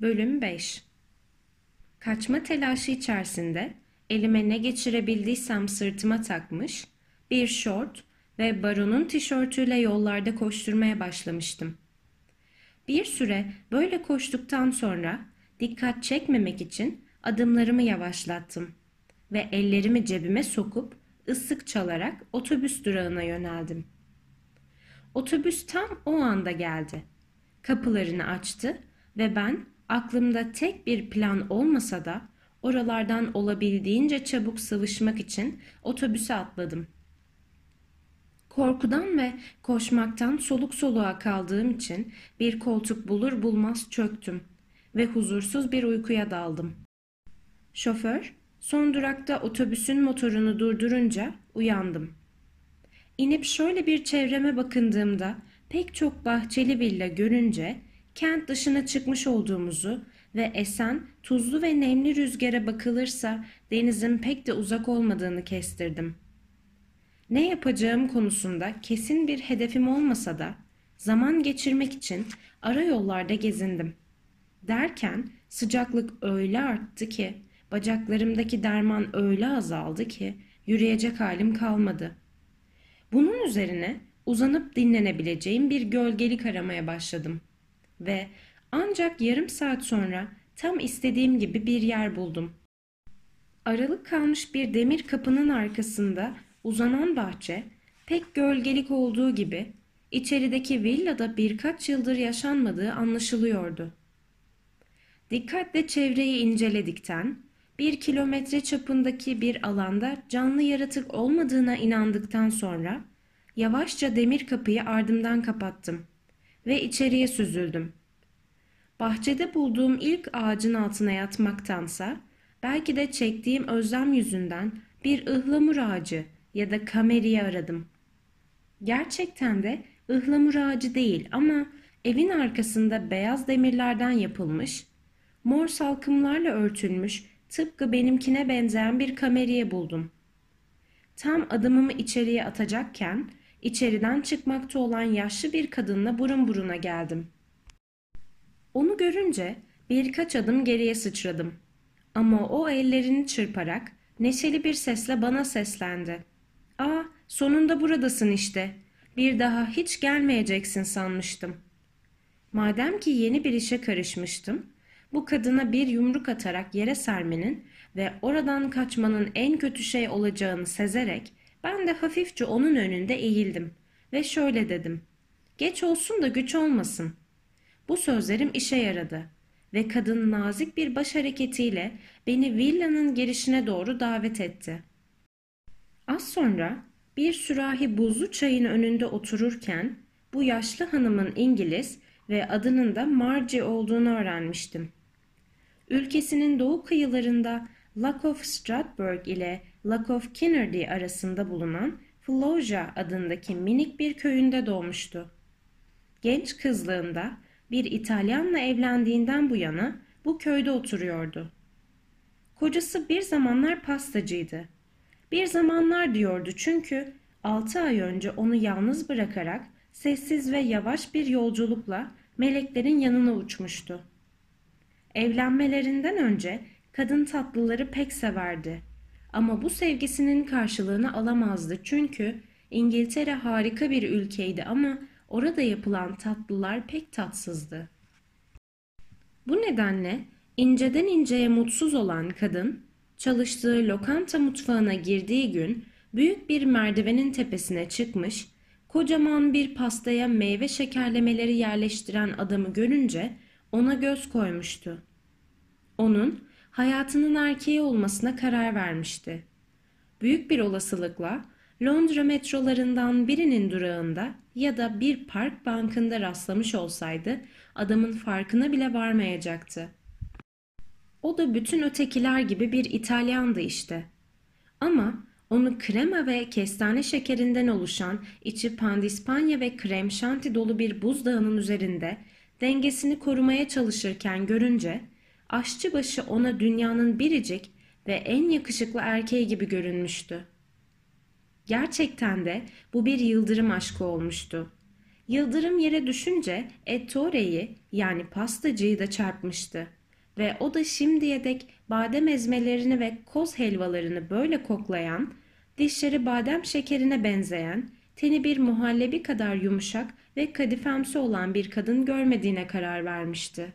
Bölüm 5 Kaçma telaşı içerisinde elime ne geçirebildiysem sırtıma takmış, bir şort ve baronun tişörtüyle yollarda koşturmaya başlamıştım. Bir süre böyle koştuktan sonra dikkat çekmemek için adımlarımı yavaşlattım ve ellerimi cebime sokup ıslık çalarak otobüs durağına yöneldim. Otobüs tam o anda geldi. Kapılarını açtı ve ben aklımda tek bir plan olmasa da oralardan olabildiğince çabuk sıvışmak için otobüse atladım. Korkudan ve koşmaktan soluk soluğa kaldığım için bir koltuk bulur bulmaz çöktüm ve huzursuz bir uykuya daldım. Şoför son durakta otobüsün motorunu durdurunca uyandım. İnip şöyle bir çevreme bakındığımda pek çok bahçeli villa görünce kent dışına çıkmış olduğumuzu ve esen, tuzlu ve nemli rüzgara bakılırsa denizin pek de uzak olmadığını kestirdim. Ne yapacağım konusunda kesin bir hedefim olmasa da zaman geçirmek için ara yollarda gezindim. Derken sıcaklık öyle arttı ki, bacaklarımdaki derman öyle azaldı ki yürüyecek halim kalmadı. Bunun üzerine uzanıp dinlenebileceğim bir gölgelik aramaya başladım ve ancak yarım saat sonra tam istediğim gibi bir yer buldum. Aralık kalmış bir demir kapının arkasında uzanan bahçe pek gölgelik olduğu gibi içerideki villada birkaç yıldır yaşanmadığı anlaşılıyordu. Dikkatle çevreyi inceledikten bir kilometre çapındaki bir alanda canlı yaratık olmadığına inandıktan sonra yavaşça demir kapıyı ardımdan kapattım ve içeriye süzüldüm. Bahçede bulduğum ilk ağacın altına yatmaktansa belki de çektiğim özlem yüzünden bir ıhlamur ağacı ya da kameriye aradım. Gerçekten de ıhlamur ağacı değil ama evin arkasında beyaz demirlerden yapılmış, mor salkımlarla örtülmüş tıpkı benimkine benzeyen bir kameriye buldum. Tam adımımı içeriye atacakken içeriden çıkmakta olan yaşlı bir kadınla burun buruna geldim. Onu görünce birkaç adım geriye sıçradım. Ama o ellerini çırparak neşeli bir sesle bana seslendi. ''Aa, sonunda buradasın işte. Bir daha hiç gelmeyeceksin sanmıştım.'' Madem ki yeni bir işe karışmıştım, bu kadına bir yumruk atarak yere sermenin ve oradan kaçmanın en kötü şey olacağını sezerek ben de hafifçe onun önünde eğildim ve şöyle dedim. Geç olsun da güç olmasın. Bu sözlerim işe yaradı ve kadın nazik bir baş hareketiyle beni villanın girişine doğru davet etti. Az sonra bir sürahi buzlu çayın önünde otururken bu yaşlı hanımın İngiliz ve adının da Margie olduğunu öğrenmiştim. Ülkesinin doğu kıyılarında Lock of Stratburg ile Lock of Kinnerdy arasında bulunan Floja adındaki minik bir köyünde doğmuştu. Genç kızlığında bir İtalyanla evlendiğinden bu yana bu köyde oturuyordu. Kocası bir zamanlar pastacıydı. Bir zamanlar diyordu çünkü altı ay önce onu yalnız bırakarak sessiz ve yavaş bir yolculukla meleklerin yanına uçmuştu. Evlenmelerinden önce kadın tatlıları pek severdi. Ama bu sevgisinin karşılığını alamazdı çünkü İngiltere harika bir ülkeydi ama orada yapılan tatlılar pek tatsızdı. Bu nedenle inceden inceye mutsuz olan kadın çalıştığı lokanta mutfağına girdiği gün büyük bir merdivenin tepesine çıkmış, kocaman bir pastaya meyve şekerlemeleri yerleştiren adamı görünce ona göz koymuştu. Onun hayatının erkeği olmasına karar vermişti. Büyük bir olasılıkla Londra metrolarından birinin durağında ya da bir park bankında rastlamış olsaydı adamın farkına bile varmayacaktı. O da bütün ötekiler gibi bir İtalyandı işte. Ama onu krema ve kestane şekerinden oluşan içi pandispanya ve krem şanti dolu bir buzdağının üzerinde dengesini korumaya çalışırken görünce aşçıbaşı ona dünyanın biricik ve en yakışıklı erkeği gibi görünmüştü. Gerçekten de bu bir yıldırım aşkı olmuştu. Yıldırım yere düşünce Ettore'yi yani pastacıyı da çarpmıştı. Ve o da şimdiye dek badem ezmelerini ve koz helvalarını böyle koklayan, dişleri badem şekerine benzeyen, teni bir muhallebi kadar yumuşak ve kadifemsi olan bir kadın görmediğine karar vermişti.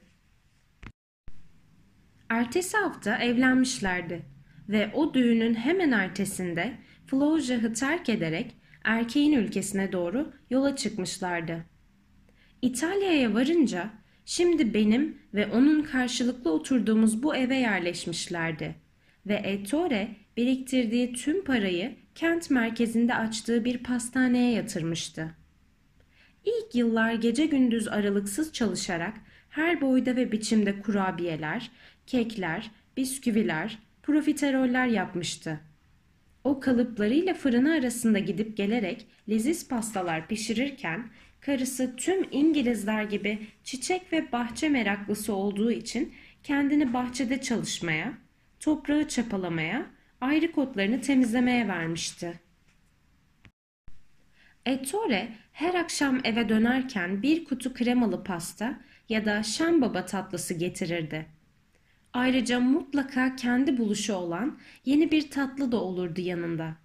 Ertesi hafta evlenmişlerdi ve o düğünün hemen ertesinde Floujah'ı terk ederek erkeğin ülkesine doğru yola çıkmışlardı. İtalya'ya varınca şimdi benim ve onun karşılıklı oturduğumuz bu eve yerleşmişlerdi ve Ettore biriktirdiği tüm parayı kent merkezinde açtığı bir pastaneye yatırmıştı. İlk yıllar gece gündüz aralıksız çalışarak her boyda ve biçimde kurabiyeler, kekler, bisküviler, profiteroller yapmıştı. O kalıplarıyla fırını arasında gidip gelerek leziz pastalar pişirirken karısı tüm İngilizler gibi çiçek ve bahçe meraklısı olduğu için kendini bahçede çalışmaya, toprağı çapalamaya, ayrı kotlarını temizlemeye vermişti. Ettore her akşam eve dönerken bir kutu kremalı pasta ya da şambaba tatlısı getirirdi. Ayrıca mutlaka kendi buluşu olan yeni bir tatlı da olurdu yanında.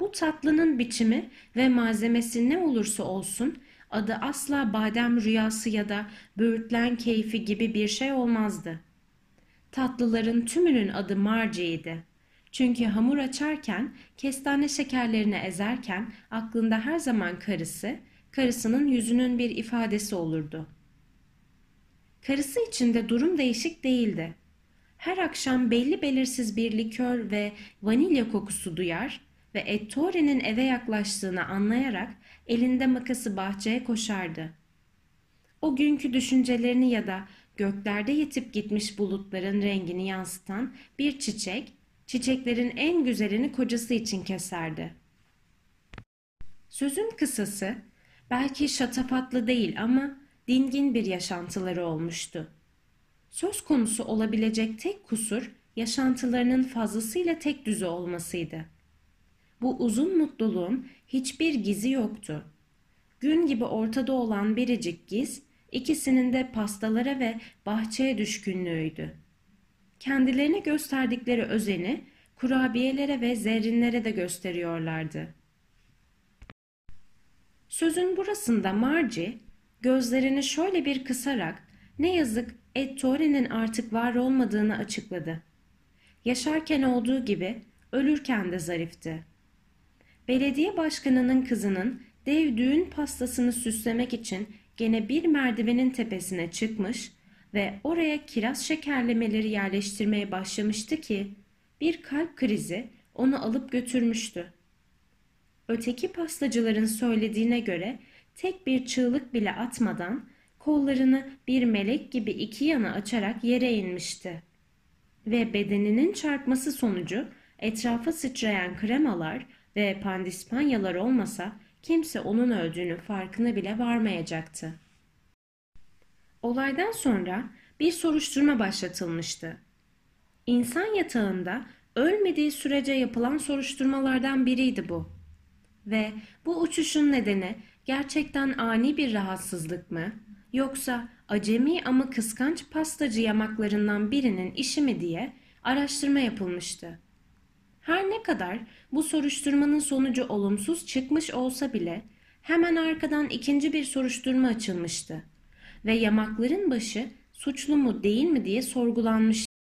Bu tatlının biçimi ve malzemesi ne olursa olsun adı asla badem rüyası ya da böğürtlen keyfi gibi bir şey olmazdı. Tatlıların tümünün adı marciydi. Çünkü hamur açarken, kestane şekerlerini ezerken aklında her zaman karısı, karısının yüzünün bir ifadesi olurdu. Karısı için de durum değişik değildi. Her akşam belli belirsiz bir likör ve vanilya kokusu duyar ve Ettore'nin eve yaklaştığını anlayarak elinde makası bahçeye koşardı. O günkü düşüncelerini ya da göklerde yetip gitmiş bulutların rengini yansıtan bir çiçek, çiçeklerin en güzelini kocası için keserdi. Sözün kısası, belki şatafatlı değil ama dingin bir yaşantıları olmuştu. Söz konusu olabilecek tek kusur yaşantılarının fazlasıyla tek düze olmasıydı. Bu uzun mutluluğun hiçbir gizi yoktu. Gün gibi ortada olan biricik giz, ikisinin de pastalara ve bahçeye düşkünlüğüydü. Kendilerine gösterdikleri özeni kurabiyelere ve zerrinlere de gösteriyorlardı. Sözün burasında Marci gözlerini şöyle bir kısarak ne yazık Ettore'nin artık var olmadığını açıkladı. Yaşarken olduğu gibi ölürken de zarifti. Belediye başkanının kızının dev düğün pastasını süslemek için gene bir merdivenin tepesine çıkmış ve oraya kiraz şekerlemeleri yerleştirmeye başlamıştı ki bir kalp krizi onu alıp götürmüştü. Öteki pastacıların söylediğine göre tek bir çığlık bile atmadan kollarını bir melek gibi iki yana açarak yere inmişti. Ve bedeninin çarpması sonucu etrafa sıçrayan kremalar ve pandispanyalar olmasa kimse onun öldüğünün farkına bile varmayacaktı. Olaydan sonra bir soruşturma başlatılmıştı. İnsan yatağında ölmediği sürece yapılan soruşturmalardan biriydi bu. Ve bu uçuşun nedeni gerçekten ani bir rahatsızlık mı yoksa acemi ama kıskanç pastacı yamaklarından birinin işi mi diye araştırma yapılmıştı. Her ne kadar bu soruşturmanın sonucu olumsuz çıkmış olsa bile hemen arkadan ikinci bir soruşturma açılmıştı ve yamakların başı suçlu mu değil mi diye sorgulanmıştı.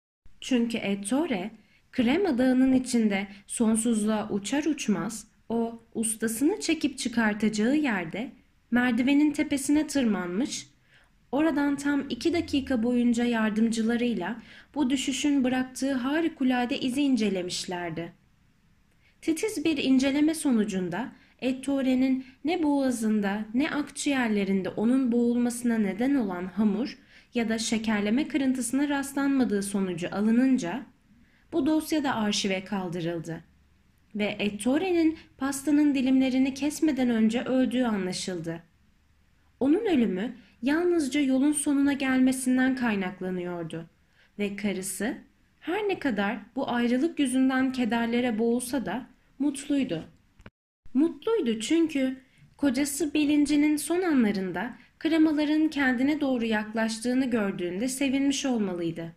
Çünkü Ettore, Krema Dağı'nın içinde sonsuzluğa uçar uçmaz o ustasını çekip çıkartacağı yerde merdivenin tepesine tırmanmış, oradan tam iki dakika boyunca yardımcılarıyla bu düşüşün bıraktığı harikulade izi incelemişlerdi. Titiz bir inceleme sonucunda Ettore'nin ne boğazında ne akciğerlerinde onun boğulmasına neden olan hamur ya da şekerleme kırıntısına rastlanmadığı sonucu alınınca bu dosya da arşive kaldırıldı ve Ettore'nin pastanın dilimlerini kesmeden önce öldüğü anlaşıldı. Onun ölümü yalnızca yolun sonuna gelmesinden kaynaklanıyordu ve karısı her ne kadar bu ayrılık yüzünden kederlere boğulsa da mutluydu. Mutluydu çünkü Kocası bilincinin son anlarında kremaların kendine doğru yaklaştığını gördüğünde sevinmiş olmalıydı.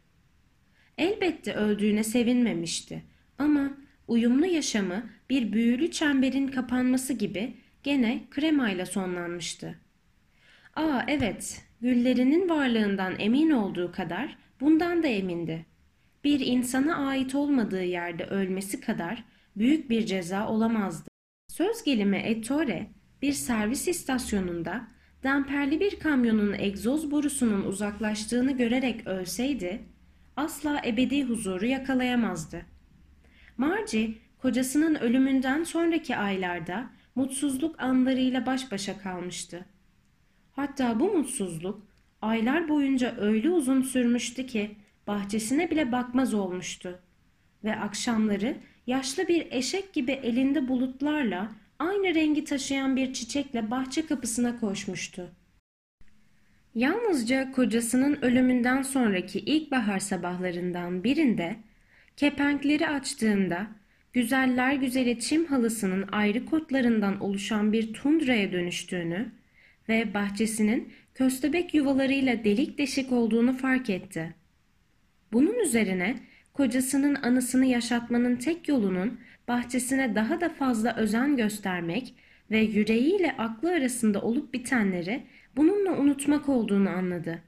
Elbette öldüğüne sevinmemişti ama uyumlu yaşamı bir büyülü çemberin kapanması gibi gene kremayla sonlanmıştı. Aa evet, güllerinin varlığından emin olduğu kadar bundan da emindi. Bir insana ait olmadığı yerde ölmesi kadar büyük bir ceza olamazdı. Söz gelimi Ettore bir servis istasyonunda damperli bir kamyonun egzoz borusunun uzaklaştığını görerek ölseydi asla ebedi huzuru yakalayamazdı. Margie kocasının ölümünden sonraki aylarda mutsuzluk anlarıyla baş başa kalmıştı. Hatta bu mutsuzluk aylar boyunca öyle uzun sürmüştü ki bahçesine bile bakmaz olmuştu. Ve akşamları yaşlı bir eşek gibi elinde bulutlarla aynı rengi taşıyan bir çiçekle bahçe kapısına koşmuştu. Yalnızca kocasının ölümünden sonraki ilkbahar sabahlarından birinde kepenkleri açtığında güzeller güzeli çim halısının ayrı kotlarından oluşan bir tundraya dönüştüğünü ve bahçesinin köstebek yuvalarıyla delik deşik olduğunu fark etti. Bunun üzerine kocasının anısını yaşatmanın tek yolunun bahçesine daha da fazla özen göstermek ve yüreğiyle aklı arasında olup bitenleri bununla unutmak olduğunu anladı.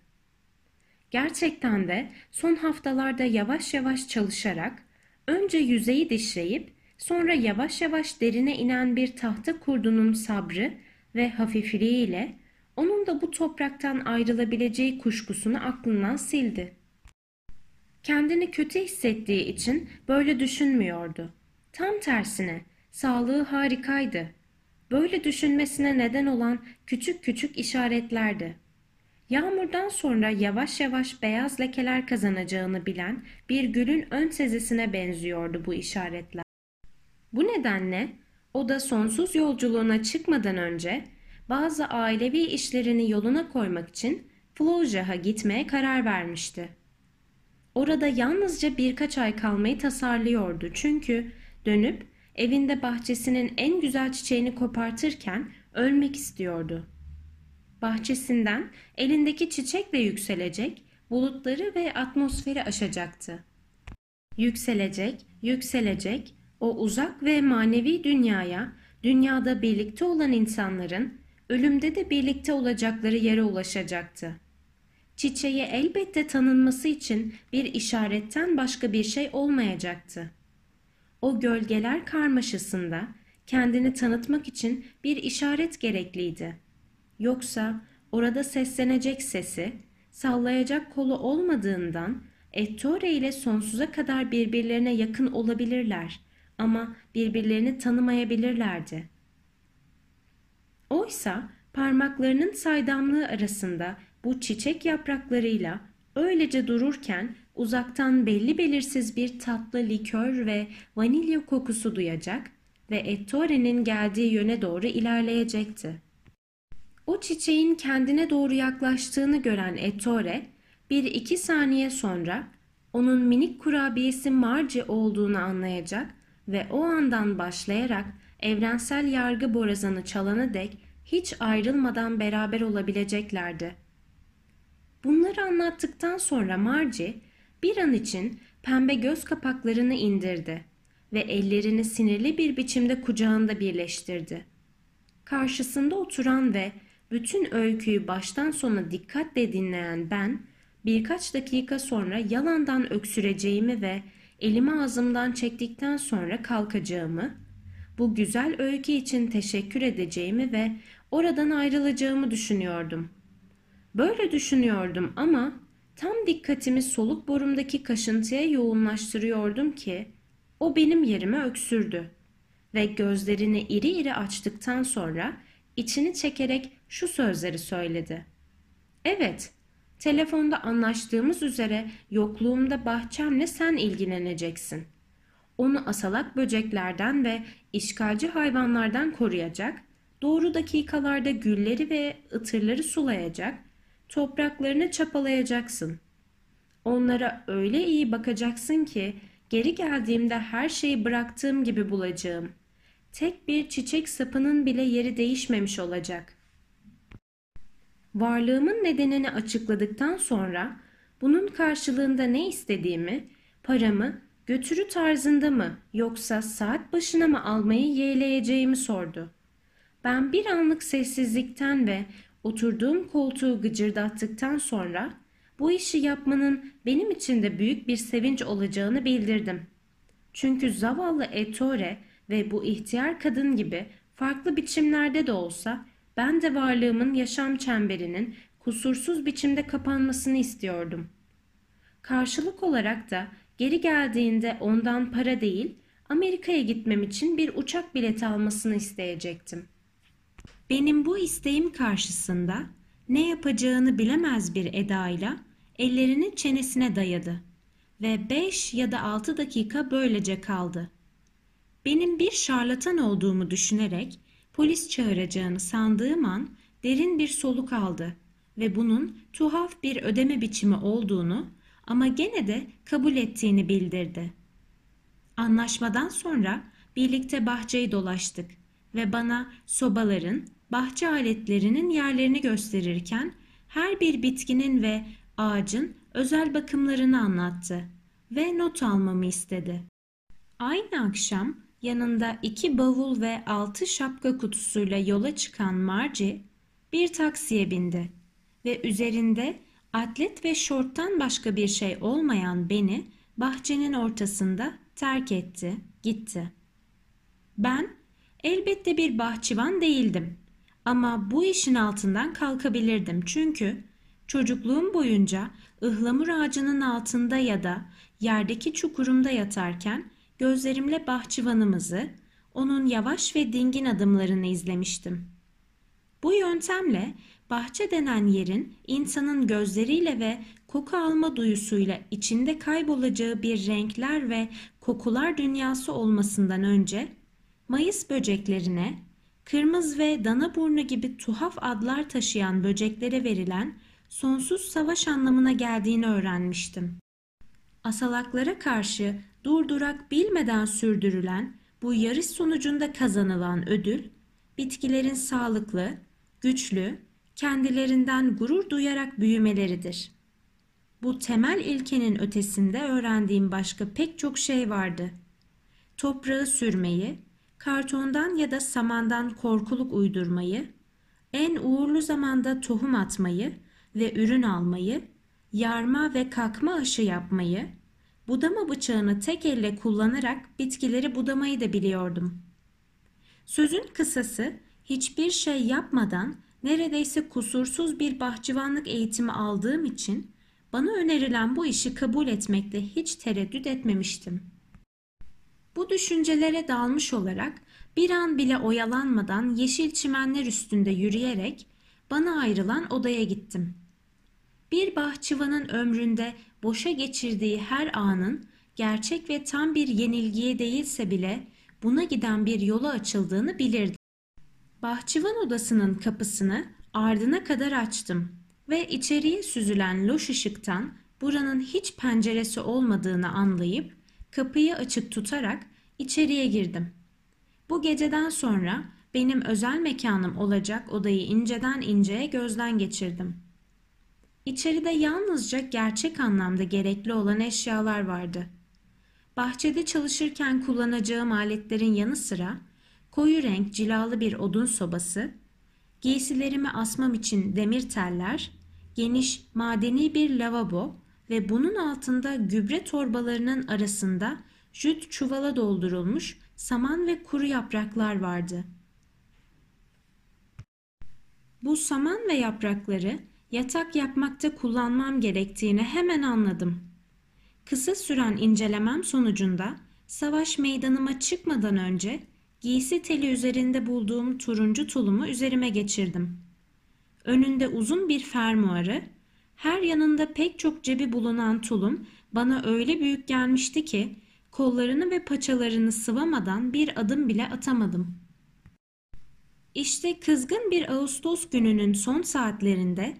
Gerçekten de son haftalarda yavaş yavaş çalışarak önce yüzeyi dişleyip sonra yavaş yavaş derine inen bir tahta kurdunun sabrı ve hafifliğiyle onun da bu topraktan ayrılabileceği kuşkusunu aklından sildi. Kendini kötü hissettiği için böyle düşünmüyordu. Tam tersine sağlığı harikaydı. Böyle düşünmesine neden olan küçük küçük işaretlerdi. Yağmurdan sonra yavaş yavaş beyaz lekeler kazanacağını bilen bir gülün ön sezisine benziyordu bu işaretler. Bu nedenle o da sonsuz yolculuğuna çıkmadan önce bazı ailevi işlerini yoluna koymak için Flojah'a gitmeye karar vermişti. Orada yalnızca birkaç ay kalmayı tasarlıyordu çünkü dönüp evinde bahçesinin en güzel çiçeğini kopartırken ölmek istiyordu. Bahçesinden elindeki çiçekle yükselecek, bulutları ve atmosferi aşacaktı. Yükselecek, yükselecek, o uzak ve manevi dünyaya, dünyada birlikte olan insanların ölümde de birlikte olacakları yere ulaşacaktı. Çiçeğe elbette tanınması için bir işaretten başka bir şey olmayacaktı. O gölgeler karmaşasında kendini tanıtmak için bir işaret gerekliydi. Yoksa orada seslenecek sesi, sallayacak kolu olmadığından Ettore ile sonsuza kadar birbirlerine yakın olabilirler ama birbirlerini tanımayabilirlerdi. Oysa parmaklarının saydamlığı arasında bu çiçek yapraklarıyla öylece dururken uzaktan belli belirsiz bir tatlı likör ve vanilya kokusu duyacak ve Ettore'nin geldiği yöne doğru ilerleyecekti. O çiçeğin kendine doğru yaklaştığını gören Ettore, bir iki saniye sonra onun minik kurabiyesi Marci olduğunu anlayacak ve o andan başlayarak evrensel yargı borazanı çalana dek hiç ayrılmadan beraber olabileceklerdi. Bunları anlattıktan sonra Marci bir an için pembe göz kapaklarını indirdi ve ellerini sinirli bir biçimde kucağında birleştirdi. Karşısında oturan ve bütün öyküyü baştan sona dikkatle dinleyen ben birkaç dakika sonra yalandan öksüreceğimi ve elimi ağzımdan çektikten sonra kalkacağımı, bu güzel öykü için teşekkür edeceğimi ve oradan ayrılacağımı düşünüyordum. Böyle düşünüyordum ama tam dikkatimi soluk borumdaki kaşıntıya yoğunlaştırıyordum ki o benim yerime öksürdü ve gözlerini iri iri açtıktan sonra içini çekerek şu sözleri söyledi. Evet, telefonda anlaştığımız üzere yokluğumda bahçemle sen ilgileneceksin. Onu asalak böceklerden ve işgalci hayvanlardan koruyacak, doğru dakikalarda gülleri ve ıtırları sulayacak, topraklarını çapalayacaksın. Onlara öyle iyi bakacaksın ki geri geldiğimde her şeyi bıraktığım gibi bulacağım. tek bir çiçek sapının bile yeri değişmemiş olacak. Varlığımın nedenini açıkladıktan sonra bunun karşılığında ne istediğimi, paramı götürü tarzında mı yoksa saat başına mı almayı yeğleyeceğimi sordu. Ben bir anlık sessizlikten ve oturduğum koltuğu gıcırdattıktan sonra bu işi yapmanın benim için de büyük bir sevinç olacağını bildirdim. Çünkü zavallı Ettore ve bu ihtiyar kadın gibi farklı biçimlerde de olsa ben de varlığımın yaşam çemberinin kusursuz biçimde kapanmasını istiyordum. Karşılık olarak da geri geldiğinde ondan para değil, Amerika'ya gitmem için bir uçak bileti almasını isteyecektim. Benim bu isteğim karşısında ne yapacağını bilemez bir edayla ellerini çenesine dayadı ve beş ya da altı dakika böylece kaldı. Benim bir şarlatan olduğumu düşünerek polis çağıracağını sandığım an derin bir soluk aldı ve bunun tuhaf bir ödeme biçimi olduğunu ama gene de kabul ettiğini bildirdi. Anlaşmadan sonra birlikte bahçeyi dolaştık ve bana sobaların, bahçe aletlerinin yerlerini gösterirken her bir bitkinin ve ağacın özel bakımlarını anlattı ve not almamı istedi. Aynı akşam yanında iki bavul ve altı şapka kutusuyla yola çıkan Marci bir taksiye bindi ve üzerinde atlet ve şorttan başka bir şey olmayan beni bahçenin ortasında terk etti, gitti. Ben elbette bir bahçıvan değildim ama bu işin altından kalkabilirdim çünkü çocukluğum boyunca ıhlamur ağacının altında ya da yerdeki çukurumda yatarken gözlerimle bahçıvanımızı, onun yavaş ve dingin adımlarını izlemiştim. Bu yöntemle bahçe denen yerin insanın gözleriyle ve koku alma duyusuyla içinde kaybolacağı bir renkler ve kokular dünyası olmasından önce Mayıs böceklerine, kırmızı ve dana burnu gibi tuhaf adlar taşıyan böceklere verilen sonsuz savaş anlamına geldiğini öğrenmiştim. Asalaklara karşı durdurak bilmeden sürdürülen bu yarış sonucunda kazanılan ödül, bitkilerin sağlıklı, güçlü, kendilerinden gurur duyarak büyümeleridir. Bu temel ilkenin ötesinde öğrendiğim başka pek çok şey vardı. Toprağı sürmeyi, kartondan ya da samandan korkuluk uydurmayı, en uğurlu zamanda tohum atmayı ve ürün almayı, yarma ve kakma aşı yapmayı, budama bıçağını tek elle kullanarak bitkileri budamayı da biliyordum. Sözün kısası hiçbir şey yapmadan neredeyse kusursuz bir bahçıvanlık eğitimi aldığım için bana önerilen bu işi kabul etmekte hiç tereddüt etmemiştim. Bu düşüncelere dalmış olarak bir an bile oyalanmadan yeşil çimenler üstünde yürüyerek bana ayrılan odaya gittim. Bir bahçıvanın ömründe boşa geçirdiği her anın gerçek ve tam bir yenilgiye değilse bile buna giden bir yola açıldığını bilirdi. Bahçıvan odasının kapısını ardına kadar açtım ve içeriye süzülen loş ışıktan buranın hiç penceresi olmadığını anlayıp kapıyı açık tutarak içeriye girdim. Bu geceden sonra benim özel mekanım olacak odayı inceden inceye gözden geçirdim. İçeride yalnızca gerçek anlamda gerekli olan eşyalar vardı. Bahçede çalışırken kullanacağım aletlerin yanı sıra koyu renk cilalı bir odun sobası, giysilerimi asmam için demir teller, geniş madeni bir lavabo ve bunun altında gübre torbalarının arasında jüt çuvala doldurulmuş saman ve kuru yapraklar vardı. Bu saman ve yaprakları yatak yapmakta kullanmam gerektiğini hemen anladım. Kısa süren incelemem sonucunda savaş meydanıma çıkmadan önce giysi teli üzerinde bulduğum turuncu tulumu üzerime geçirdim. Önünde uzun bir fermuarı, her yanında pek çok cebi bulunan tulum bana öyle büyük gelmişti ki kollarını ve paçalarını sıvamadan bir adım bile atamadım. İşte kızgın bir Ağustos gününün son saatlerinde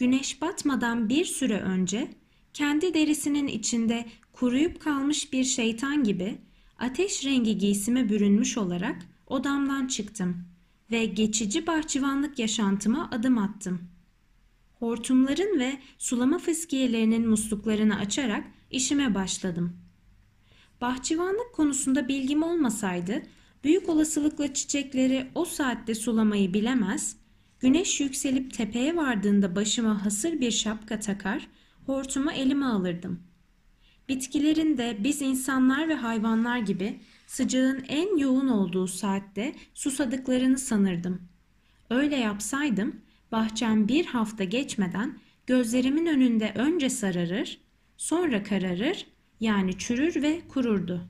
güneş batmadan bir süre önce kendi derisinin içinde kuruyup kalmış bir şeytan gibi ateş rengi giysime bürünmüş olarak odamdan çıktım ve geçici bahçıvanlık yaşantıma adım attım. Hortumların ve sulama fıskiyelerinin musluklarını açarak işime başladım. Bahçıvanlık konusunda bilgim olmasaydı büyük olasılıkla çiçekleri o saatte sulamayı bilemez, güneş yükselip tepeye vardığında başıma hasır bir şapka takar, hortumu elime alırdım. Bitkilerin de biz insanlar ve hayvanlar gibi sıcağın en yoğun olduğu saatte susadıklarını sanırdım. Öyle yapsaydım bahçem bir hafta geçmeden gözlerimin önünde önce sararır, sonra kararır yani çürür ve kururdu.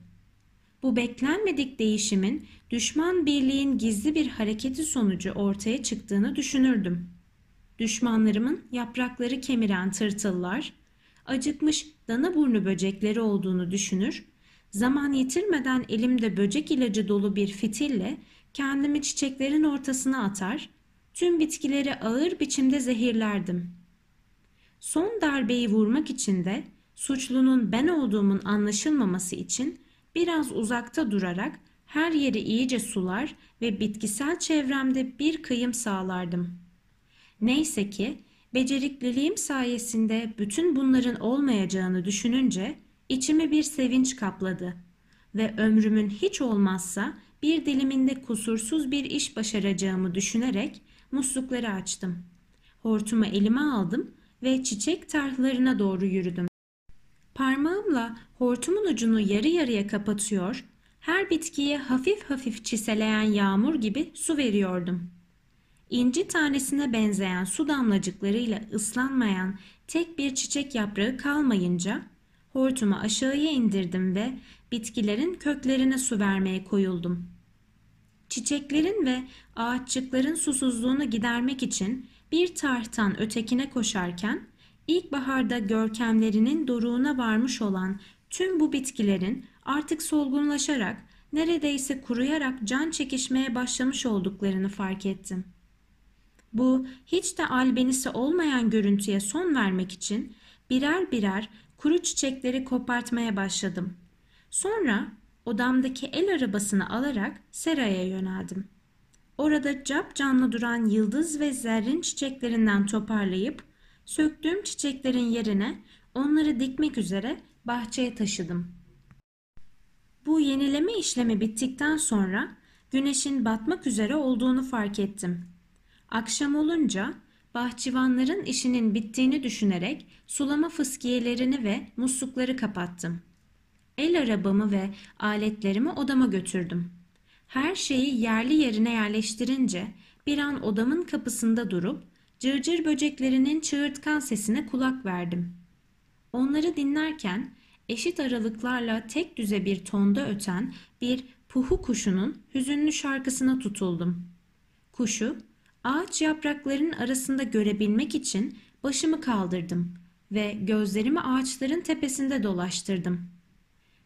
Bu beklenmedik değişimin düşman birliğin gizli bir hareketi sonucu ortaya çıktığını düşünürdüm. Düşmanlarımın yaprakları kemiren tırtıllar, acıkmış dana burnu böcekleri olduğunu düşünür, zaman yitirmeden elimde böcek ilacı dolu bir fitille kendimi çiçeklerin ortasına atar, tüm bitkileri ağır biçimde zehirlerdim. Son darbeyi vurmak için de suçlunun ben olduğumun anlaşılmaması için biraz uzakta durarak her yeri iyice sular ve bitkisel çevremde bir kıyım sağlardım. Neyse ki becerikliliğim sayesinde bütün bunların olmayacağını düşününce içimi bir sevinç kapladı ve ömrümün hiç olmazsa bir diliminde kusursuz bir iş başaracağımı düşünerek muslukları açtım. Hortumu elime aldım ve çiçek tarhlarına doğru yürüdüm. Parmağımla hortumun ucunu yarı yarıya kapatıyor, her bitkiye hafif hafif çiseleyen yağmur gibi su veriyordum. İnci tanesine benzeyen su damlacıklarıyla ıslanmayan tek bir çiçek yaprağı kalmayınca hortumu aşağıya indirdim ve bitkilerin köklerine su vermeye koyuldum. Çiçeklerin ve ağaççıkların susuzluğunu gidermek için bir tarhtan ötekine koşarken İlkbaharda görkemlerinin doruğuna varmış olan tüm bu bitkilerin artık solgunlaşarak, neredeyse kuruyarak can çekişmeye başlamış olduklarını fark ettim. Bu hiç de albenisi olmayan görüntüye son vermek için birer birer kuru çiçekleri kopartmaya başladım. Sonra odamdaki el arabasını alarak seraya yöneldim. Orada cap canlı duran yıldız ve zerrin çiçeklerinden toparlayıp söktüğüm çiçeklerin yerine onları dikmek üzere bahçeye taşıdım. Bu yenileme işlemi bittikten sonra güneşin batmak üzere olduğunu fark ettim. Akşam olunca bahçıvanların işinin bittiğini düşünerek sulama fıskiyelerini ve muslukları kapattım. El arabamı ve aletlerimi odama götürdüm. Her şeyi yerli yerine yerleştirince bir an odamın kapısında durup cırcır böceklerinin çığırtkan sesine kulak verdim. Onları dinlerken eşit aralıklarla tek düze bir tonda öten bir puhu kuşunun hüzünlü şarkısına tutuldum. Kuşu ağaç yapraklarının arasında görebilmek için başımı kaldırdım ve gözlerimi ağaçların tepesinde dolaştırdım.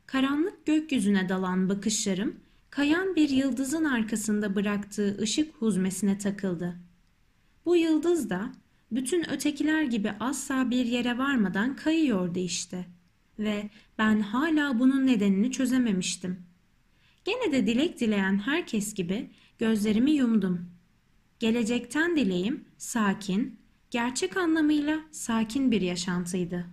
Karanlık gökyüzüne dalan bakışlarım kayan bir yıldızın arkasında bıraktığı ışık huzmesine takıldı. Bu yıldız da bütün ötekiler gibi asla bir yere varmadan kayıyordu işte. Ve ben hala bunun nedenini çözememiştim. Gene de dilek dileyen herkes gibi gözlerimi yumdum. Gelecekten dileğim sakin, gerçek anlamıyla sakin bir yaşantıydı.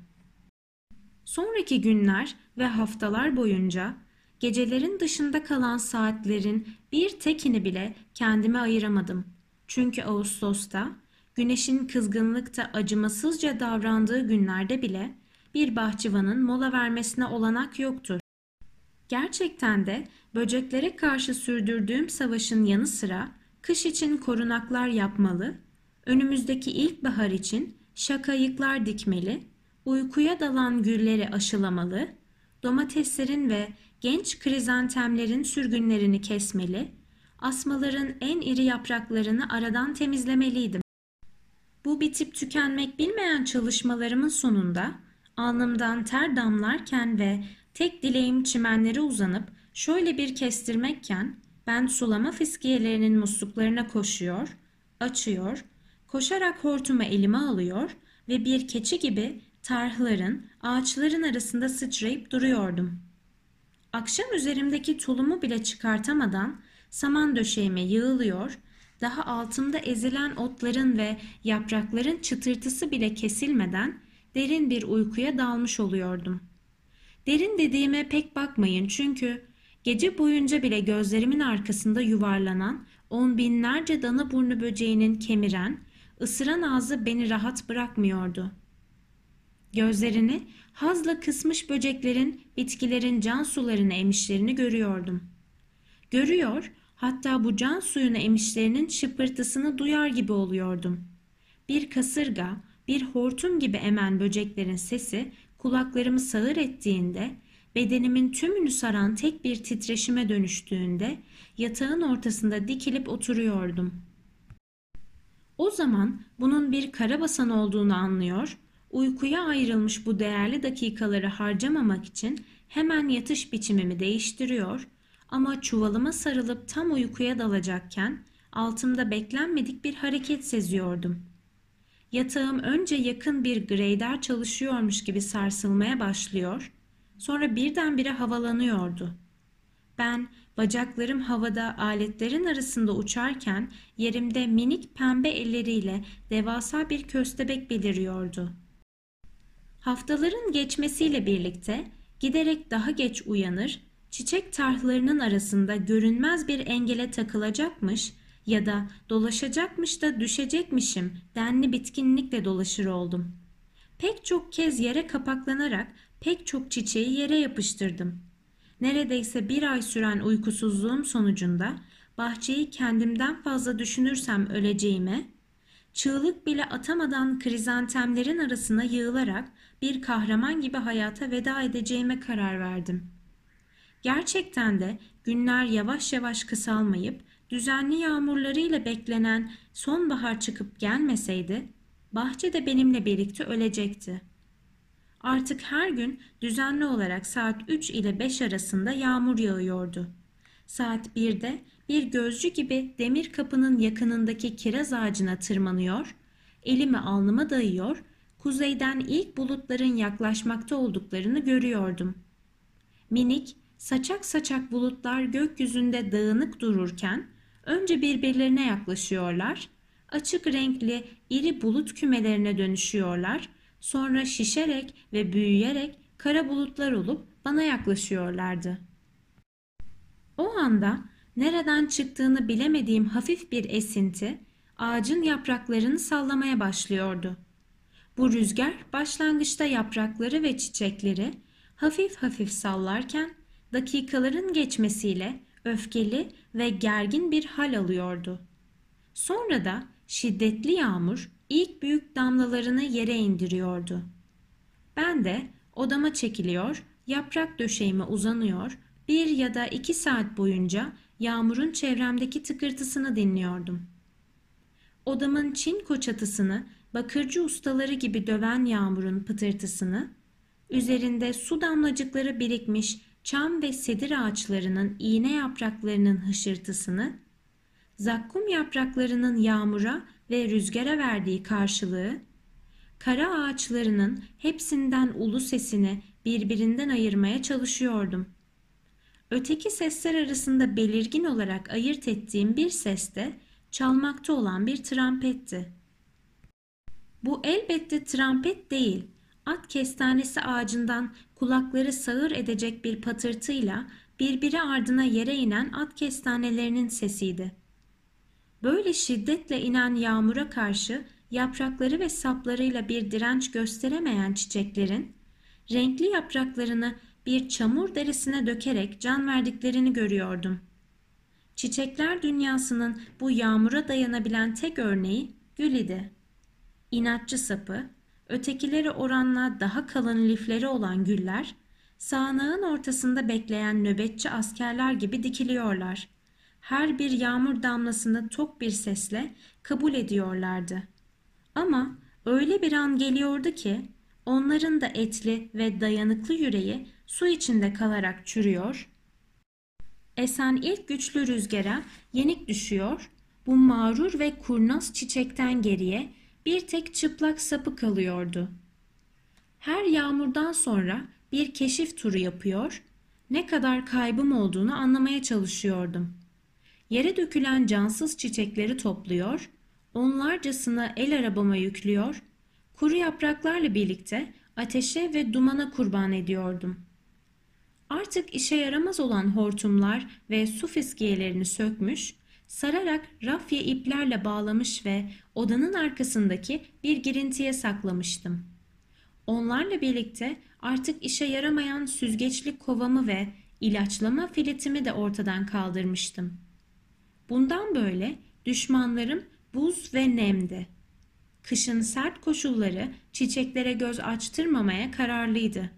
Sonraki günler ve haftalar boyunca gecelerin dışında kalan saatlerin bir tekini bile kendime ayıramadım. Çünkü Ağustos'ta güneşin kızgınlıkta acımasızca davrandığı günlerde bile bir bahçıvanın mola vermesine olanak yoktur. Gerçekten de böceklere karşı sürdürdüğüm savaşın yanı sıra kış için korunaklar yapmalı, önümüzdeki ilkbahar için şakayıklar dikmeli, uykuya dalan gülleri aşılamalı, domateslerin ve genç krizantemlerin sürgünlerini kesmeli, asmaların en iri yapraklarını aradan temizlemeliydim. Bu bitip tükenmek bilmeyen çalışmalarımın sonunda alnımdan ter damlarken ve tek dileğim çimenlere uzanıp şöyle bir kestirmekken ben sulama fiskiyelerinin musluklarına koşuyor, açıyor, koşarak hortumu elime alıyor ve bir keçi gibi tarhların, ağaçların arasında sıçrayıp duruyordum. Akşam üzerimdeki tulumu bile çıkartamadan saman döşeğime yığılıyor, daha altımda ezilen otların ve yaprakların çıtırtısı bile kesilmeden derin bir uykuya dalmış oluyordum. Derin dediğime pek bakmayın çünkü gece boyunca bile gözlerimin arkasında yuvarlanan on binlerce dana burnu böceğinin kemiren, ısıran ağzı beni rahat bırakmıyordu. Gözlerini hazla kısmış böceklerin, bitkilerin can sularını emişlerini görüyordum. Görüyor, hatta bu can suyunu emişlerinin şıpırtısını duyar gibi oluyordum. Bir kasırga, bir hortum gibi emen böceklerin sesi kulaklarımı sağır ettiğinde, bedenimin tümünü saran tek bir titreşime dönüştüğünde yatağın ortasında dikilip oturuyordum. O zaman bunun bir karabasan olduğunu anlıyor, uykuya ayrılmış bu değerli dakikaları harcamamak için hemen yatış biçimimi değiştiriyor ama çuvalıma sarılıp tam uykuya dalacakken altımda beklenmedik bir hareket seziyordum. Yatağım önce yakın bir greyder çalışıyormuş gibi sarsılmaya başlıyor, sonra birdenbire havalanıyordu. Ben bacaklarım havada aletlerin arasında uçarken yerimde minik pembe elleriyle devasa bir köstebek beliriyordu. Haftaların geçmesiyle birlikte giderek daha geç uyanır, çiçek tarhlarının arasında görünmez bir engele takılacakmış ya da dolaşacakmış da düşecekmişim denli bitkinlikle dolaşır oldum. Pek çok kez yere kapaklanarak pek çok çiçeği yere yapıştırdım. Neredeyse bir ay süren uykusuzluğum sonucunda bahçeyi kendimden fazla düşünürsem öleceğime, çığlık bile atamadan krizantemlerin arasına yığılarak bir kahraman gibi hayata veda edeceğime karar verdim. Gerçekten de günler yavaş yavaş kısalmayıp düzenli yağmurlarıyla beklenen sonbahar çıkıp gelmeseydi, bahçe de benimle birlikte ölecekti. Artık her gün düzenli olarak saat 3 ile 5 arasında yağmur yağıyordu. Saat 1'de bir gözcü gibi demir kapının yakınındaki kiraz ağacına tırmanıyor, elimi alnıma dayıyor, kuzeyden ilk bulutların yaklaşmakta olduklarını görüyordum. Minik, saçak saçak bulutlar gökyüzünde dağınık dururken önce birbirlerine yaklaşıyorlar, açık renkli iri bulut kümelerine dönüşüyorlar, sonra şişerek ve büyüyerek kara bulutlar olup bana yaklaşıyorlardı. O anda nereden çıktığını bilemediğim hafif bir esinti ağacın yapraklarını sallamaya başlıyordu. Bu rüzgar başlangıçta yaprakları ve çiçekleri hafif hafif sallarken dakikaların geçmesiyle öfkeli ve gergin bir hal alıyordu. Sonra da şiddetli yağmur ilk büyük damlalarını yere indiriyordu. Ben de odama çekiliyor, yaprak döşeğime uzanıyor, bir ya da iki saat boyunca yağmurun çevremdeki tıkırtısını dinliyordum. Odamın çinko çatısını bakırcı ustaları gibi döven yağmurun pıtırtısını, üzerinde su damlacıkları birikmiş çam ve sedir ağaçlarının iğne yapraklarının hışırtısını, zakkum yapraklarının yağmura ve rüzgara verdiği karşılığı, kara ağaçlarının hepsinden ulu sesini birbirinden ayırmaya çalışıyordum. Öteki sesler arasında belirgin olarak ayırt ettiğim bir ses de çalmakta olan bir trampetti. Bu elbette trampet değil, at kestanesi ağacından kulakları sağır edecek bir patırtıyla birbiri ardına yere inen at kestanelerinin sesiydi. Böyle şiddetle inen yağmura karşı yaprakları ve saplarıyla bir direnç gösteremeyen çiçeklerin, renkli yapraklarını bir çamur derisine dökerek can verdiklerini görüyordum. Çiçekler dünyasının bu yağmura dayanabilen tek örneği gül idi. İnatçı sapı, ötekileri oranla daha kalın lifleri olan güller, sağanağın ortasında bekleyen nöbetçi askerler gibi dikiliyorlar. Her bir yağmur damlasını tok bir sesle kabul ediyorlardı. Ama öyle bir an geliyordu ki onların da etli ve dayanıklı yüreği su içinde kalarak çürüyor, esen ilk güçlü rüzgara yenik düşüyor, bu mağrur ve kurnaz çiçekten geriye bir tek çıplak sapı kalıyordu. Her yağmurdan sonra bir keşif turu yapıyor, ne kadar kaybım olduğunu anlamaya çalışıyordum. yere dökülen cansız çiçekleri topluyor, onlarcasını el arabama yüklüyor, kuru yapraklarla birlikte ateşe ve dumana kurban ediyordum. Artık işe yaramaz olan hortumlar ve su fiskiyelerini sökmüş, sararak rafya iplerle bağlamış ve odanın arkasındaki bir girintiye saklamıştım. Onlarla birlikte artık işe yaramayan süzgeçli kovamı ve ilaçlama filetimi de ortadan kaldırmıştım. Bundan böyle düşmanlarım buz ve nemdi. Kışın sert koşulları çiçeklere göz açtırmamaya kararlıydı.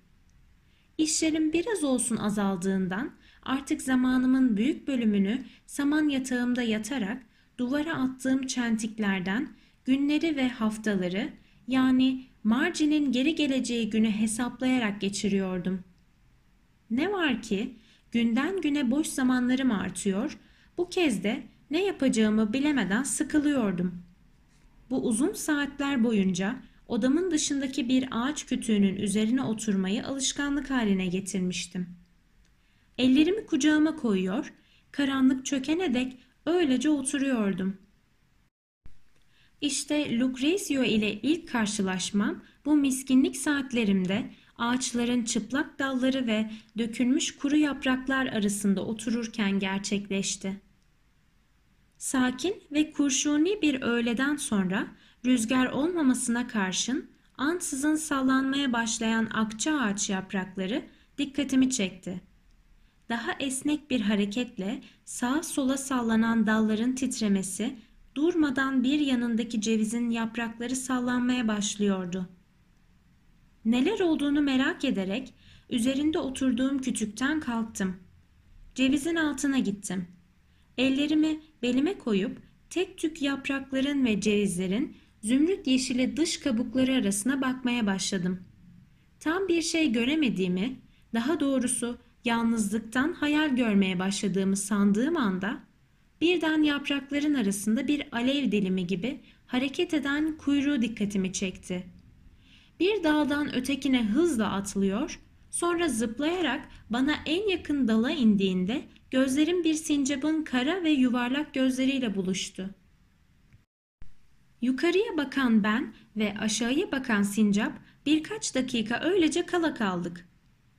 İşlerim biraz olsun azaldığından artık zamanımın büyük bölümünü saman yatağımda yatarak duvara attığım çentiklerden günleri ve haftaları yani Marci'nin geri geleceği günü hesaplayarak geçiriyordum. Ne var ki günden güne boş zamanlarım artıyor, bu kez de ne yapacağımı bilemeden sıkılıyordum. Bu uzun saatler boyunca odamın dışındaki bir ağaç kütüğünün üzerine oturmayı alışkanlık haline getirmiştim. Ellerimi kucağıma koyuyor, karanlık çökene dek öylece oturuyordum. İşte Lucrezio ile ilk karşılaşmam bu miskinlik saatlerimde ağaçların çıplak dalları ve dökülmüş kuru yapraklar arasında otururken gerçekleşti. Sakin ve kurşuni bir öğleden sonra rüzgar olmamasına karşın ansızın sallanmaya başlayan akça ağaç yaprakları dikkatimi çekti. Daha esnek bir hareketle sağa sola sallanan dalların titremesi durmadan bir yanındaki cevizin yaprakları sallanmaya başlıyordu. Neler olduğunu merak ederek üzerinde oturduğum kütükten kalktım. Cevizin altına gittim. Ellerimi belime koyup tek tük yaprakların ve cevizlerin zümrüt yeşili dış kabukları arasına bakmaya başladım. Tam bir şey göremediğimi, daha doğrusu yalnızlıktan hayal görmeye başladığımı sandığım anda birden yaprakların arasında bir alev dilimi gibi hareket eden kuyruğu dikkatimi çekti. Bir daldan ötekine hızla atlıyor, sonra zıplayarak bana en yakın dala indiğinde gözlerim bir sincapın kara ve yuvarlak gözleriyle buluştu. Yukarıya bakan ben ve aşağıya bakan sincap birkaç dakika öylece kala kaldık.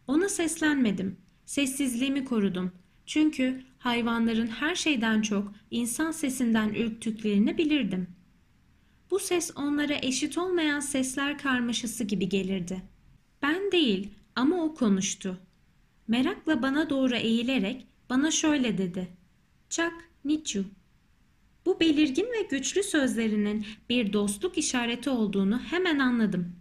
Ona seslenmedim. Sessizliğimi korudum. Çünkü hayvanların her şeyden çok insan sesinden ürktüklerini bilirdim. Bu ses onlara eşit olmayan sesler karmaşası gibi gelirdi. Ben değil ama o konuştu. Merakla bana doğru eğilerek bana şöyle dedi. Çak, Niçu. Bu belirgin ve güçlü sözlerinin bir dostluk işareti olduğunu hemen anladım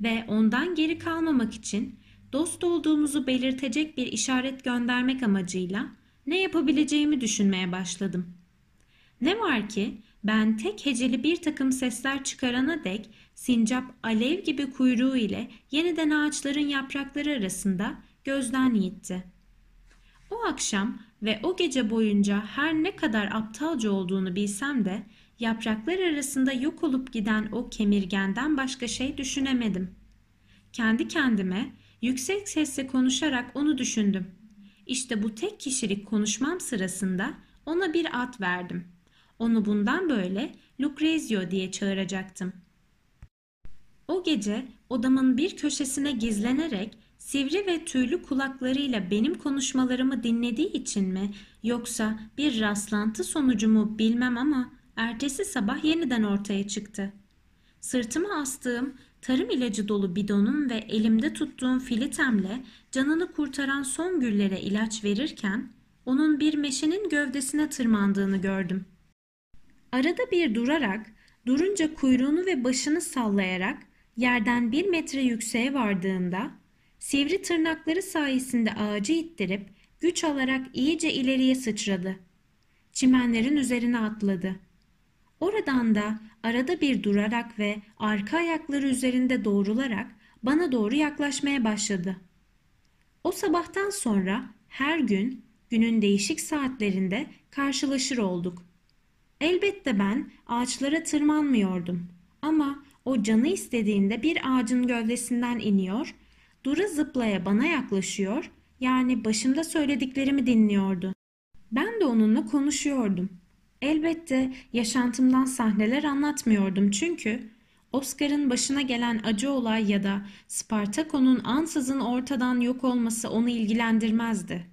ve ondan geri kalmamak için dost olduğumuzu belirtecek bir işaret göndermek amacıyla ne yapabileceğimi düşünmeye başladım. Ne var ki ben tek heceli bir takım sesler çıkarana dek sincap alev gibi kuyruğu ile yeniden ağaçların yaprakları arasında gözden yitti. O akşam ve o gece boyunca her ne kadar aptalca olduğunu bilsem de yapraklar arasında yok olup giden o kemirgenden başka şey düşünemedim. Kendi kendime yüksek sesle konuşarak onu düşündüm. İşte bu tek kişilik konuşmam sırasında ona bir at verdim. Onu bundan böyle Lucrezio diye çağıracaktım. O gece odamın bir köşesine gizlenerek sivri ve tüylü kulaklarıyla benim konuşmalarımı dinlediği için mi yoksa bir rastlantı sonucu mu bilmem ama ertesi sabah yeniden ortaya çıktı. Sırtıma astığım tarım ilacı dolu bidonum ve elimde tuttuğum filitemle canını kurtaran son güllere ilaç verirken onun bir meşenin gövdesine tırmandığını gördüm. Arada bir durarak, durunca kuyruğunu ve başını sallayarak yerden bir metre yükseğe vardığında sivri tırnakları sayesinde ağacı ittirip güç alarak iyice ileriye sıçradı. Çimenlerin üzerine atladı. Oradan da arada bir durarak ve arka ayakları üzerinde doğrularak bana doğru yaklaşmaya başladı. O sabahtan sonra her gün günün değişik saatlerinde karşılaşır olduk. Elbette ben ağaçlara tırmanmıyordum ama o canı istediğinde bir ağacın gövdesinden iniyor, dura zıplaya bana yaklaşıyor, yani başımda söylediklerimi dinliyordu. Ben de onunla konuşuyordum. Elbette yaşantımdan sahneler anlatmıyordum çünkü Oscar'ın başına gelen acı olay ya da Spartako'nun ansızın ortadan yok olması onu ilgilendirmezdi.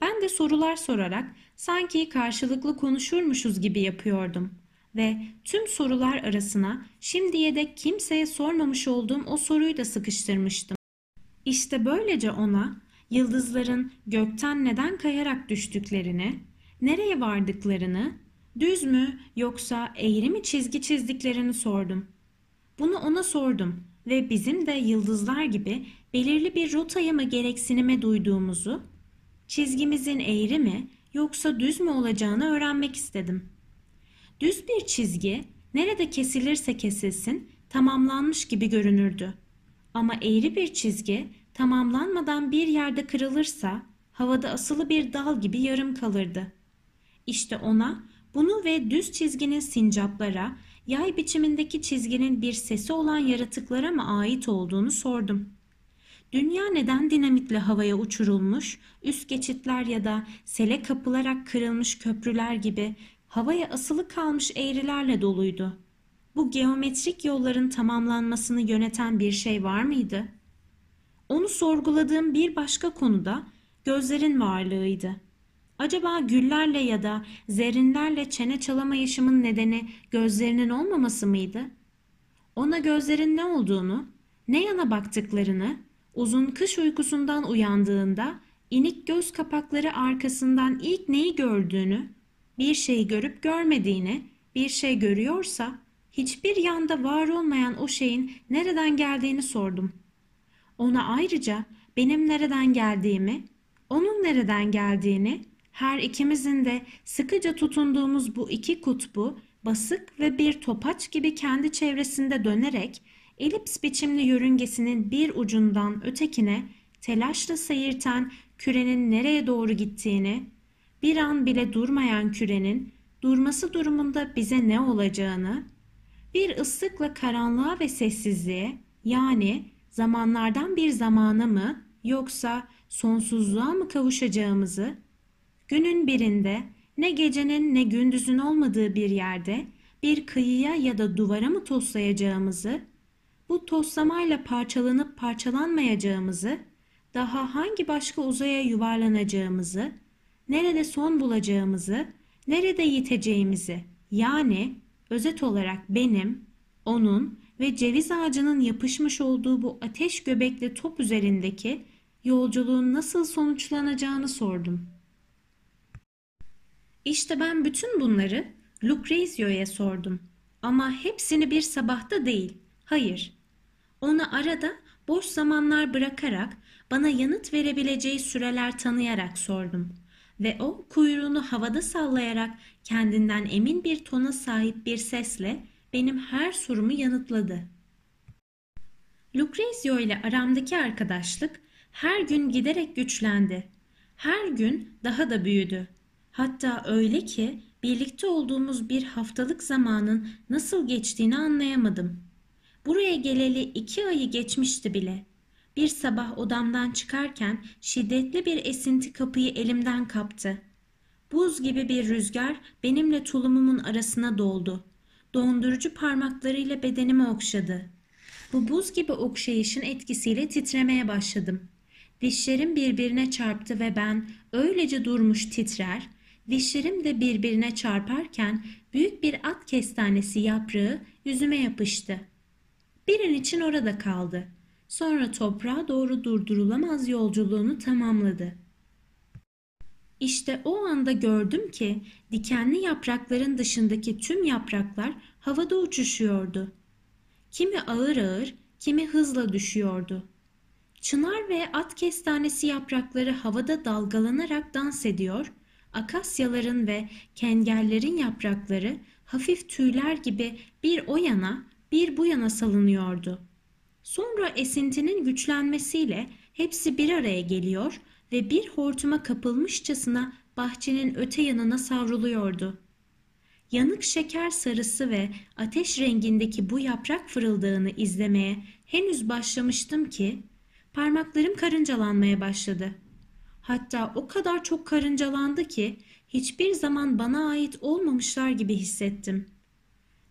Ben de sorular sorarak sanki karşılıklı konuşurmuşuz gibi yapıyordum ve tüm sorular arasına şimdiye dek kimseye sormamış olduğum o soruyu da sıkıştırmıştım. İşte böylece ona yıldızların gökten neden kayarak düştüklerini, nereye vardıklarını, düz mü yoksa eğri mi çizgi çizdiklerini sordum. Bunu ona sordum ve bizim de yıldızlar gibi belirli bir rotaya mı gereksinime duyduğumuzu, çizgimizin eğri mi yoksa düz mü olacağını öğrenmek istedim. Düz bir çizgi nerede kesilirse kesilsin tamamlanmış gibi görünürdü. Ama eğri bir çizgi tamamlanmadan bir yerde kırılırsa havada asılı bir dal gibi yarım kalırdı. İşte ona bunu ve düz çizginin sincaplara, yay biçimindeki çizginin bir sesi olan yaratıklara mı ait olduğunu sordum. Dünya neden dinamitle havaya uçurulmuş, üst geçitler ya da sele kapılarak kırılmış köprüler gibi havaya asılı kalmış eğrilerle doluydu? Bu geometrik yolların tamamlanmasını yöneten bir şey var mıydı? Onu sorguladığım bir başka konuda gözlerin varlığıydı. Acaba güllerle ya da zerrinlerle çene çalamayışımın nedeni gözlerinin olmaması mıydı? Ona gözlerin ne olduğunu, ne yana baktıklarını, uzun kış uykusundan uyandığında inik göz kapakları arkasından ilk neyi gördüğünü, bir şeyi görüp görmediğini, bir şey görüyorsa hiçbir yanda var olmayan o şeyin nereden geldiğini sordum. Ona ayrıca benim nereden geldiğimi, onun nereden geldiğini, her ikimizin de sıkıca tutunduğumuz bu iki kutbu basık ve bir topaç gibi kendi çevresinde dönerek elips biçimli yörüngesinin bir ucundan ötekine telaşla seyirten kürenin nereye doğru gittiğini, bir an bile durmayan kürenin durması durumunda bize ne olacağını, bir ıslıkla karanlığa ve sessizliğe yani zamanlardan bir zamana mı yoksa sonsuzluğa mı kavuşacağımızı, günün birinde ne gecenin ne gündüzün olmadığı bir yerde bir kıyıya ya da duvara mı toslayacağımızı, bu toslamayla parçalanıp parçalanmayacağımızı, daha hangi başka uzaya yuvarlanacağımızı, nerede son bulacağımızı, nerede yiteceğimizi, yani özet olarak benim, onun ve ceviz ağacının yapışmış olduğu bu ateş göbekli top üzerindeki yolculuğun nasıl sonuçlanacağını sordum. İşte ben bütün bunları Lucrezio'ya sordum. Ama hepsini bir sabahta değil. Hayır. Ona arada boş zamanlar bırakarak bana yanıt verebileceği süreler tanıyarak sordum. Ve o kuyruğunu havada sallayarak kendinden emin bir tona sahip bir sesle benim her sorumu yanıtladı. Lucrezio ile aramdaki arkadaşlık her gün giderek güçlendi. Her gün daha da büyüdü. Hatta öyle ki birlikte olduğumuz bir haftalık zamanın nasıl geçtiğini anlayamadım. Buraya geleli iki ayı geçmişti bile. Bir sabah odamdan çıkarken şiddetli bir esinti kapıyı elimden kaptı. Buz gibi bir rüzgar benimle tulumumun arasına doldu. Dondurucu parmaklarıyla bedenimi okşadı. Bu buz gibi okşayışın etkisiyle titremeye başladım. Dişlerim birbirine çarptı ve ben öylece durmuş titrer, dişlerim de birbirine çarparken büyük bir at kestanesi yaprağı yüzüme yapıştı. Bir an için orada kaldı. Sonra toprağa doğru durdurulamaz yolculuğunu tamamladı. İşte o anda gördüm ki dikenli yaprakların dışındaki tüm yapraklar havada uçuşuyordu. Kimi ağır ağır, kimi hızla düşüyordu. Çınar ve at kestanesi yaprakları havada dalgalanarak dans ediyor, akasyaların ve kengerlerin yaprakları hafif tüyler gibi bir o yana bir bu yana salınıyordu. Sonra esintinin güçlenmesiyle hepsi bir araya geliyor ve bir hortuma kapılmışçasına bahçenin öte yanına savruluyordu. Yanık şeker sarısı ve ateş rengindeki bu yaprak fırıldağını izlemeye henüz başlamıştım ki parmaklarım karıncalanmaya başladı. Hatta o kadar çok karıncalandı ki hiçbir zaman bana ait olmamışlar gibi hissettim.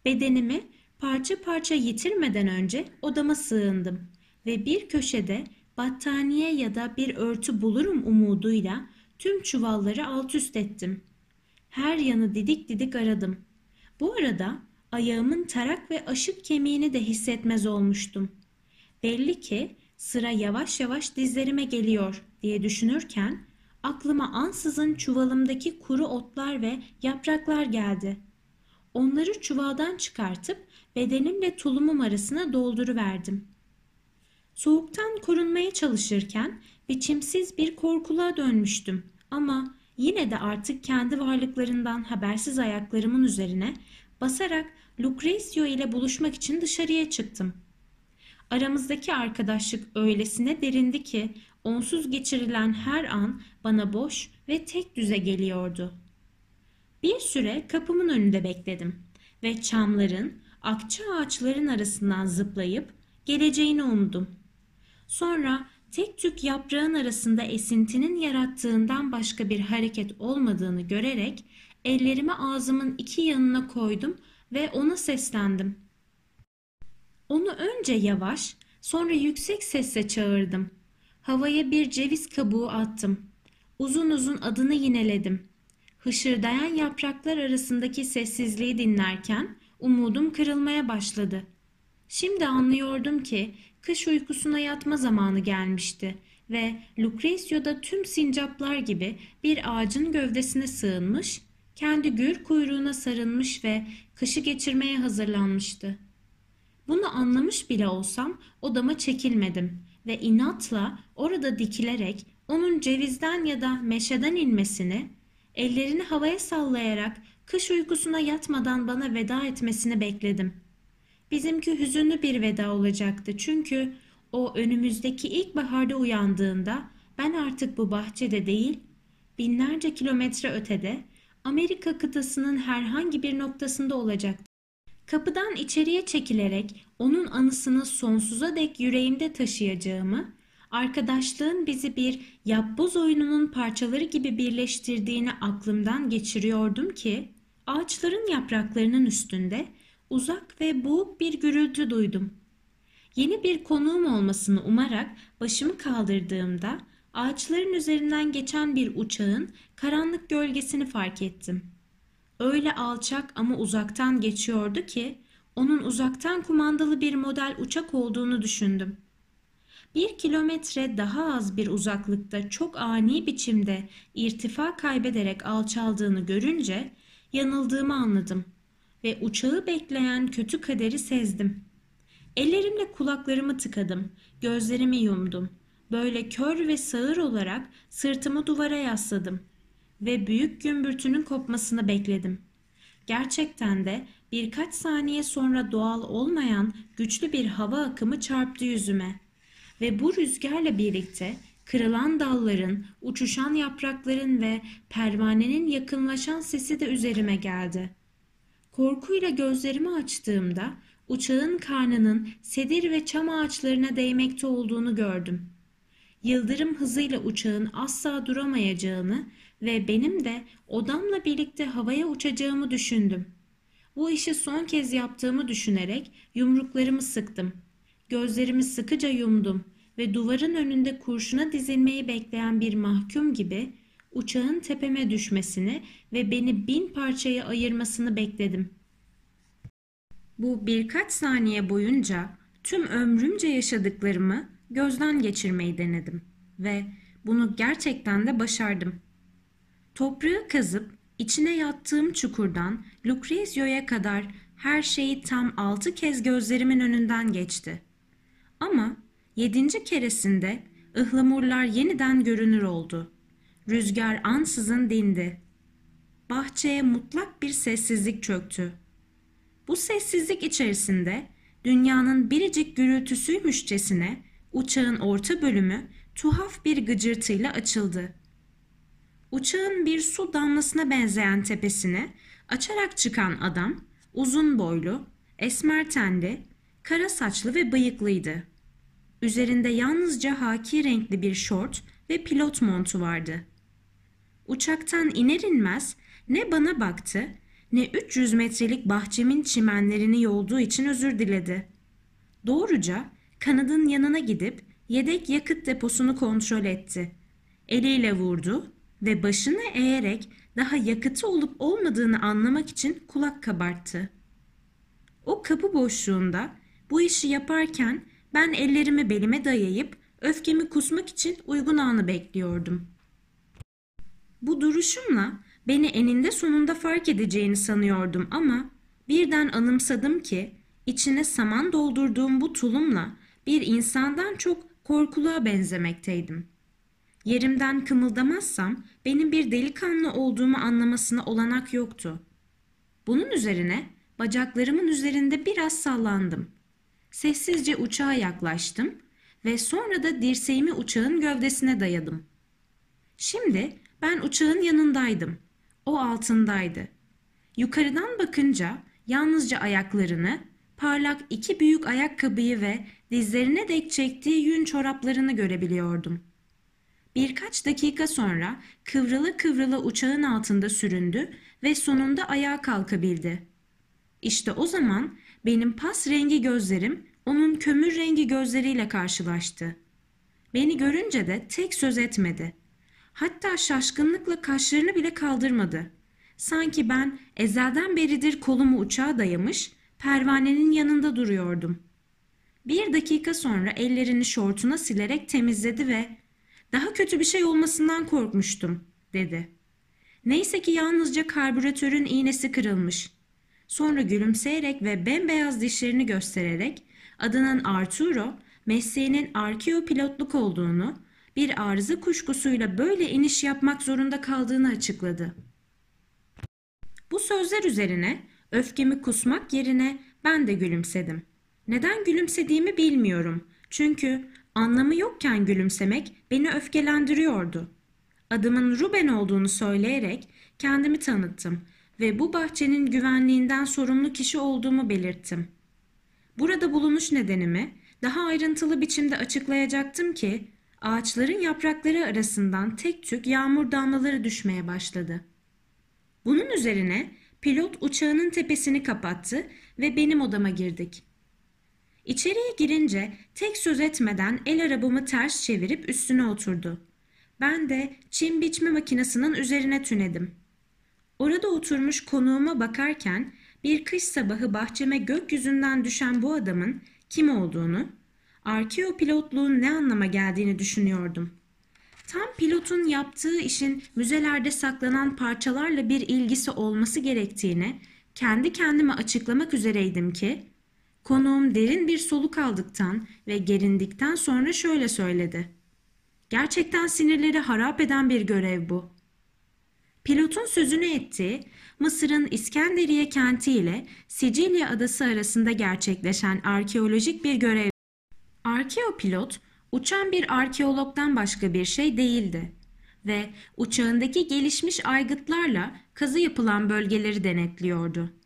Bedenimi parça parça yitirmeden önce odama sığındım ve bir köşede battaniye ya da bir örtü bulurum umuduyla tüm çuvalları alt üst ettim. Her yanı didik didik aradım. Bu arada ayağımın tarak ve aşık kemiğini de hissetmez olmuştum. Belli ki sıra yavaş yavaş dizlerime geliyor diye düşünürken aklıma ansızın çuvalımdaki kuru otlar ve yapraklar geldi. Onları çuvaldan çıkartıp bedenimle tulumum arasına dolduruverdim. Soğuktan korunmaya çalışırken biçimsiz bir korkuluğa dönmüştüm ama yine de artık kendi varlıklarından habersiz ayaklarımın üzerine basarak Lucrezio ile buluşmak için dışarıya çıktım. Aramızdaki arkadaşlık öylesine derindi ki onsuz geçirilen her an bana boş ve tek düze geliyordu. Bir süre kapımın önünde bekledim ve çamların, akça ağaçların arasından zıplayıp geleceğini umdum. Sonra tek tük yaprağın arasında esintinin yarattığından başka bir hareket olmadığını görerek ellerimi ağzımın iki yanına koydum ve ona seslendim. Onu önce yavaş, sonra yüksek sesle çağırdım. Havaya bir ceviz kabuğu attım. Uzun uzun adını yineledim. Hışırdayan yapraklar arasındaki sessizliği dinlerken umudum kırılmaya başladı. Şimdi anlıyordum ki kış uykusuna yatma zamanı gelmişti ve Lucrezio da tüm sincaplar gibi bir ağacın gövdesine sığınmış, kendi gür kuyruğuna sarılmış ve kışı geçirmeye hazırlanmıştı. Bunu anlamış bile olsam odama çekilmedim ve inatla orada dikilerek onun cevizden ya da meşeden inmesini, ellerini havaya sallayarak kış uykusuna yatmadan bana veda etmesini bekledim. Bizimki hüzünlü bir veda olacaktı çünkü o önümüzdeki ilkbaharda uyandığında ben artık bu bahçede değil, binlerce kilometre ötede Amerika kıtasının herhangi bir noktasında olacaktı. Kapıdan içeriye çekilerek onun anısını sonsuza dek yüreğimde taşıyacağımı, arkadaşlığın bizi bir yapboz oyununun parçaları gibi birleştirdiğini aklımdan geçiriyordum ki, ağaçların yapraklarının üstünde uzak ve boğuk bir gürültü duydum. Yeni bir konuğum olmasını umarak başımı kaldırdığımda ağaçların üzerinden geçen bir uçağın karanlık gölgesini fark ettim. Öyle alçak ama uzaktan geçiyordu ki onun uzaktan kumandalı bir model uçak olduğunu düşündüm. Bir kilometre daha az bir uzaklıkta çok ani biçimde irtifa kaybederek alçaldığını görünce yanıldığımı anladım ve uçağı bekleyen kötü kaderi sezdim. Ellerimle kulaklarımı tıkadım, gözlerimi yumdum. Böyle kör ve sağır olarak sırtımı duvara yasladım ve büyük gümbürtünün kopmasını bekledim. Gerçekten de birkaç saniye sonra doğal olmayan güçlü bir hava akımı çarptı yüzüme ve bu rüzgarla birlikte kırılan dalların, uçuşan yaprakların ve pervanenin yakınlaşan sesi de üzerime geldi. Korkuyla gözlerimi açtığımda uçağın karnının sedir ve çam ağaçlarına değmekte olduğunu gördüm. Yıldırım hızıyla uçağın asla duramayacağını ve benim de odamla birlikte havaya uçacağımı düşündüm. Bu işi son kez yaptığımı düşünerek yumruklarımı sıktım. Gözlerimi sıkıca yumdum ve duvarın önünde kurşuna dizilmeyi bekleyen bir mahkum gibi uçağın tepeme düşmesini ve beni bin parçaya ayırmasını bekledim. Bu birkaç saniye boyunca tüm ömrümce yaşadıklarımı gözden geçirmeyi denedim ve bunu gerçekten de başardım. Toprağı kazıp içine yattığım çukurdan Lucrezio'ya kadar her şeyi tam altı kez gözlerimin önünden geçti. Ama yedinci keresinde ıhlamurlar yeniden görünür oldu. Rüzgar ansızın dindi. Bahçeye mutlak bir sessizlik çöktü. Bu sessizlik içerisinde dünyanın biricik gürültüsüymüşçesine uçağın orta bölümü tuhaf bir gıcırtıyla açıldı. Uçağın bir su damlasına benzeyen tepesine açarak çıkan adam uzun boylu, esmer tenli, kara saçlı ve bıyıklıydı. Üzerinde yalnızca haki renkli bir şort ve pilot montu vardı. Uçaktan iner inmez ne bana baktı ne 300 metrelik bahçemin çimenlerini yolduğu için özür diledi. Doğruca kanadın yanına gidip yedek yakıt deposunu kontrol etti. Eliyle vurdu ve başını eğerek daha yakıtı olup olmadığını anlamak için kulak kabarttı. O kapı boşluğunda bu işi yaparken ben ellerimi belime dayayıp öfkemi kusmak için uygun anı bekliyordum. Bu duruşumla beni eninde sonunda fark edeceğini sanıyordum ama birden anımsadım ki içine saman doldurduğum bu tulumla bir insandan çok korkuluğa benzemekteydim. Yerimden kımıldamazsam benim bir delikanlı olduğumu anlamasına olanak yoktu. Bunun üzerine bacaklarımın üzerinde biraz sallandım. Sessizce uçağa yaklaştım ve sonra da dirseğimi uçağın gövdesine dayadım. Şimdi ben uçağın yanındaydım. O altındaydı. Yukarıdan bakınca yalnızca ayaklarını, parlak iki büyük ayakkabıyı ve dizlerine dek çektiği yün çoraplarını görebiliyordum. Birkaç dakika sonra kıvrıla kıvrıla uçağın altında süründü ve sonunda ayağa kalkabildi. İşte o zaman benim pas rengi gözlerim onun kömür rengi gözleriyle karşılaştı. Beni görünce de tek söz etmedi. Hatta şaşkınlıkla kaşlarını bile kaldırmadı. Sanki ben ezelden beridir kolumu uçağa dayamış, pervanenin yanında duruyordum. Bir dakika sonra ellerini şortuna silerek temizledi ve ''Daha kötü bir şey olmasından korkmuştum.'' dedi. Neyse ki yalnızca karbüratörün iğnesi kırılmış. Sonra gülümseyerek ve bembeyaz dişlerini göstererek adının Arturo, mesleğinin arkeo pilotluk olduğunu, bir arıza kuşkusuyla böyle iniş yapmak zorunda kaldığını açıkladı. Bu sözler üzerine öfkemi kusmak yerine ben de gülümsedim. Neden gülümsediğimi bilmiyorum. Çünkü anlamı yokken gülümsemek beni öfkelendiriyordu. Adımın Ruben olduğunu söyleyerek kendimi tanıttım ve bu bahçenin güvenliğinden sorumlu kişi olduğumu belirttim. Burada bulunuş nedenimi daha ayrıntılı biçimde açıklayacaktım ki ağaçların yaprakları arasından tek tük yağmur damlaları düşmeye başladı. Bunun üzerine pilot uçağının tepesini kapattı ve benim odama girdik. İçeriye girince tek söz etmeden el arabamı ters çevirip üstüne oturdu. Ben de çim biçme makinesinin üzerine tünedim. Orada oturmuş konuğuma bakarken bir kış sabahı bahçeme gökyüzünden düşen bu adamın kim olduğunu, arkeo pilotluğun ne anlama geldiğini düşünüyordum. Tam pilotun yaptığı işin müzelerde saklanan parçalarla bir ilgisi olması gerektiğini kendi kendime açıklamak üzereydim ki, konuğum derin bir soluk aldıktan ve gerindikten sonra şöyle söyledi. Gerçekten sinirleri harap eden bir görev bu. Pilotun sözünü ettiği Mısır'ın İskenderiye kenti ile Sicilya adası arasında gerçekleşen arkeolojik bir görev. Arkeopilot uçan bir arkeologdan başka bir şey değildi ve uçağındaki gelişmiş aygıtlarla kazı yapılan bölgeleri denetliyordu.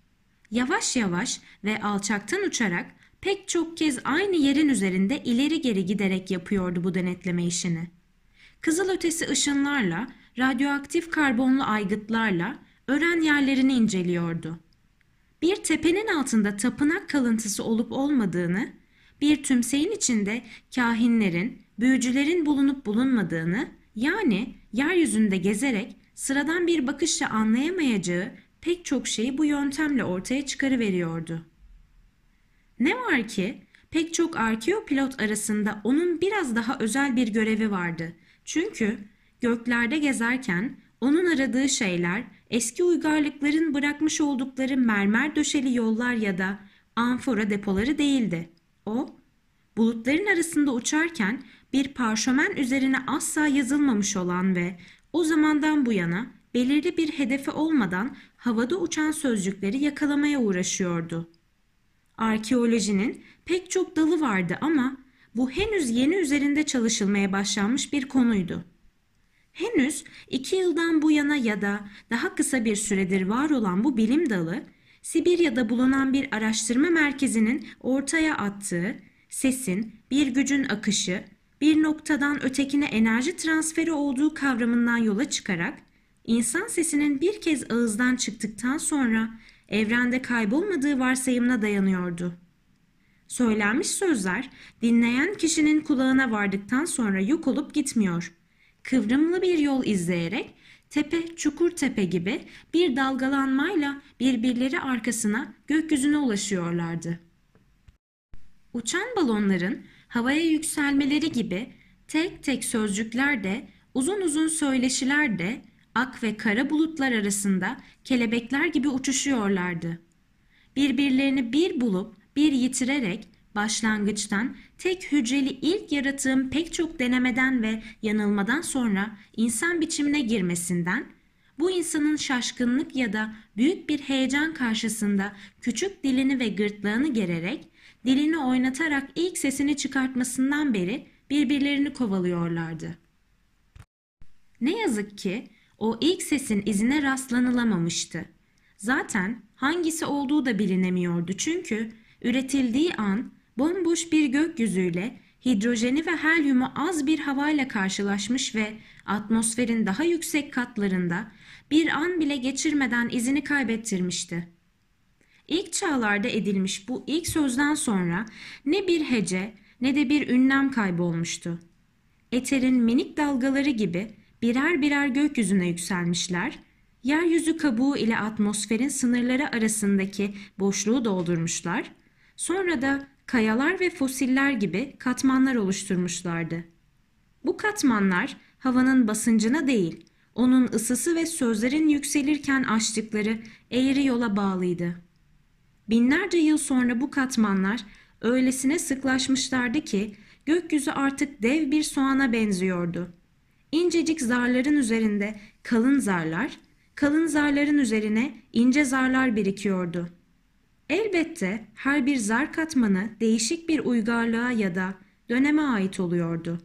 Yavaş yavaş ve alçaktan uçarak pek çok kez aynı yerin üzerinde ileri geri giderek yapıyordu bu denetleme işini. Kızılötesi ışınlarla, radyoaktif karbonlu aygıtlarla öğren yerlerini inceliyordu. Bir tepenin altında tapınak kalıntısı olup olmadığını, bir tümseyin içinde kahinlerin, büyücülerin bulunup bulunmadığını, yani yeryüzünde gezerek sıradan bir bakışla anlayamayacağı pek çok şeyi bu yöntemle ortaya çıkarıveriyordu. Ne var ki pek çok arkeopilot arasında onun biraz daha özel bir görevi vardı. Çünkü göklerde gezerken onun aradığı şeyler eski uygarlıkların bırakmış oldukları mermer döşeli yollar ya da amfora depoları değildi. O, bulutların arasında uçarken bir parşömen üzerine asla yazılmamış olan ve o zamandan bu yana belirli bir hedefe olmadan havada uçan sözcükleri yakalamaya uğraşıyordu. Arkeolojinin pek çok dalı vardı ama bu henüz yeni üzerinde çalışılmaya başlanmış bir konuydu. Henüz iki yıldan bu yana ya da daha kısa bir süredir var olan bu bilim dalı, Sibirya'da bulunan bir araştırma merkezinin ortaya attığı sesin bir gücün akışı, bir noktadan ötekine enerji transferi olduğu kavramından yola çıkarak insan sesinin bir kez ağızdan çıktıktan sonra evrende kaybolmadığı varsayımına dayanıyordu. Söylenmiş sözler dinleyen kişinin kulağına vardıktan sonra yok olup gitmiyor. Kıvrımlı bir yol izleyerek tepe çukur tepe gibi bir dalgalanmayla birbirleri arkasına gökyüzüne ulaşıyorlardı. Uçan balonların havaya yükselmeleri gibi tek tek sözcükler de uzun uzun söyleşiler de ak ve kara bulutlar arasında kelebekler gibi uçuşuyorlardı. Birbirlerini bir bulup bir yitirerek başlangıçtan tek hücreli ilk yaratığın pek çok denemeden ve yanılmadan sonra insan biçimine girmesinden, bu insanın şaşkınlık ya da büyük bir heyecan karşısında küçük dilini ve gırtlağını gererek, dilini oynatarak ilk sesini çıkartmasından beri birbirlerini kovalıyorlardı. Ne yazık ki o ilk sesin izine rastlanılamamıştı. Zaten hangisi olduğu da bilinemiyordu çünkü üretildiği an bomboş bir gökyüzüyle hidrojeni ve helyumu az bir havayla karşılaşmış ve atmosferin daha yüksek katlarında bir an bile geçirmeden izini kaybettirmişti. İlk çağlarda edilmiş bu ilk sözden sonra ne bir hece ne de bir ünlem kaybolmuştu. Eterin minik dalgaları gibi birer birer gökyüzüne yükselmişler, yeryüzü kabuğu ile atmosferin sınırları arasındaki boşluğu doldurmuşlar, sonra da kayalar ve fosiller gibi katmanlar oluşturmuşlardı. Bu katmanlar havanın basıncına değil, onun ısısı ve sözlerin yükselirken açtıkları eğri yola bağlıydı. Binlerce yıl sonra bu katmanlar öylesine sıklaşmışlardı ki gökyüzü artık dev bir soğana benziyordu. İncecik zarların üzerinde kalın zarlar, kalın zarların üzerine ince zarlar birikiyordu. Elbette her bir zar katmanı değişik bir uygarlığa ya da döneme ait oluyordu.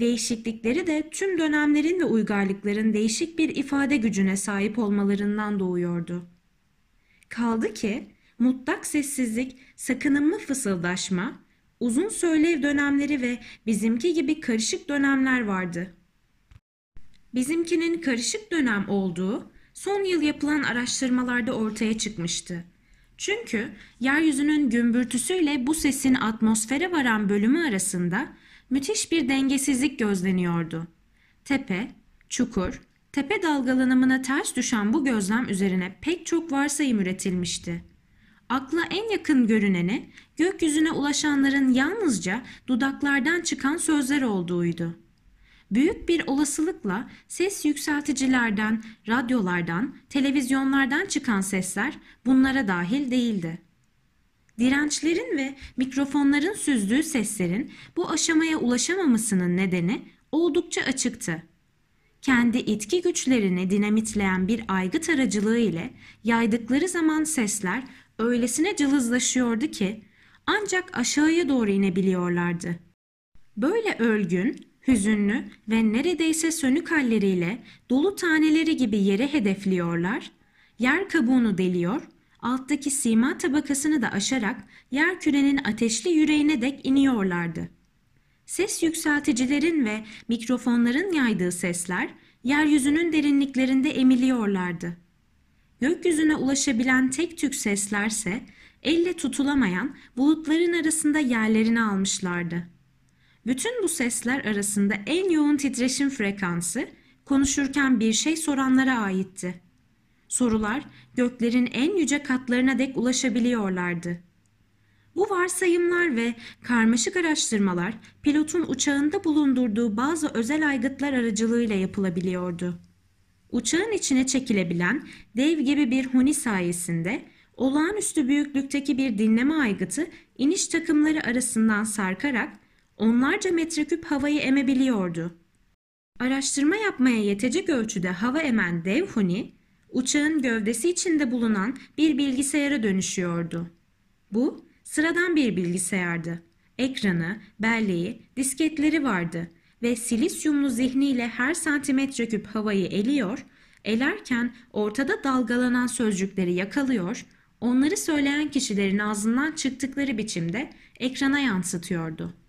Değişiklikleri de tüm dönemlerin ve uygarlıkların değişik bir ifade gücüne sahip olmalarından doğuyordu. Kaldı ki mutlak sessizlik, sakınımlı fısıldaşma, uzun söylev dönemleri ve bizimki gibi karışık dönemler vardı. Bizimkinin karışık dönem olduğu son yıl yapılan araştırmalarda ortaya çıkmıştı. Çünkü yeryüzünün gümbürtüsüyle bu sesin atmosfere varan bölümü arasında müthiş bir dengesizlik gözleniyordu. Tepe, çukur, tepe dalgalanımına ters düşen bu gözlem üzerine pek çok varsayım üretilmişti. Akla en yakın görüneni gökyüzüne ulaşanların yalnızca dudaklardan çıkan sözler olduğuydu. Büyük bir olasılıkla ses yükselticilerden, radyolardan, televizyonlardan çıkan sesler bunlara dahil değildi. Dirençlerin ve mikrofonların süzdüğü seslerin bu aşamaya ulaşamamasının nedeni oldukça açıktı. Kendi itki güçlerini dinamitleyen bir aygıt aracılığı ile yaydıkları zaman sesler öylesine cılızlaşıyordu ki ancak aşağıya doğru inebiliyorlardı. Böyle ölgün, hüzünlü ve neredeyse sönük halleriyle dolu taneleri gibi yere hedefliyorlar, yer kabuğunu deliyor, alttaki sima tabakasını da aşarak yer kürenin ateşli yüreğine dek iniyorlardı. Ses yükselticilerin ve mikrofonların yaydığı sesler yeryüzünün derinliklerinde emiliyorlardı. Gökyüzüne ulaşabilen tek tük seslerse elle tutulamayan bulutların arasında yerlerini almışlardı. Bütün bu sesler arasında en yoğun titreşim frekansı konuşurken bir şey soranlara aitti. Sorular göklerin en yüce katlarına dek ulaşabiliyorlardı. Bu varsayımlar ve karmaşık araştırmalar pilotun uçağında bulundurduğu bazı özel aygıtlar aracılığıyla yapılabiliyordu. Uçağın içine çekilebilen dev gibi bir huni sayesinde olağanüstü büyüklükteki bir dinleme aygıtı iniş takımları arasından sarkarak onlarca metreküp havayı emebiliyordu. Araştırma yapmaya yetecek ölçüde hava emen dev huni, uçağın gövdesi içinde bulunan bir bilgisayara dönüşüyordu. Bu sıradan bir bilgisayardı. Ekranı, belleği, disketleri vardı ve silisyumlu zihniyle her santimetre küp havayı eliyor, elerken ortada dalgalanan sözcükleri yakalıyor, onları söyleyen kişilerin ağzından çıktıkları biçimde ekrana yansıtıyordu.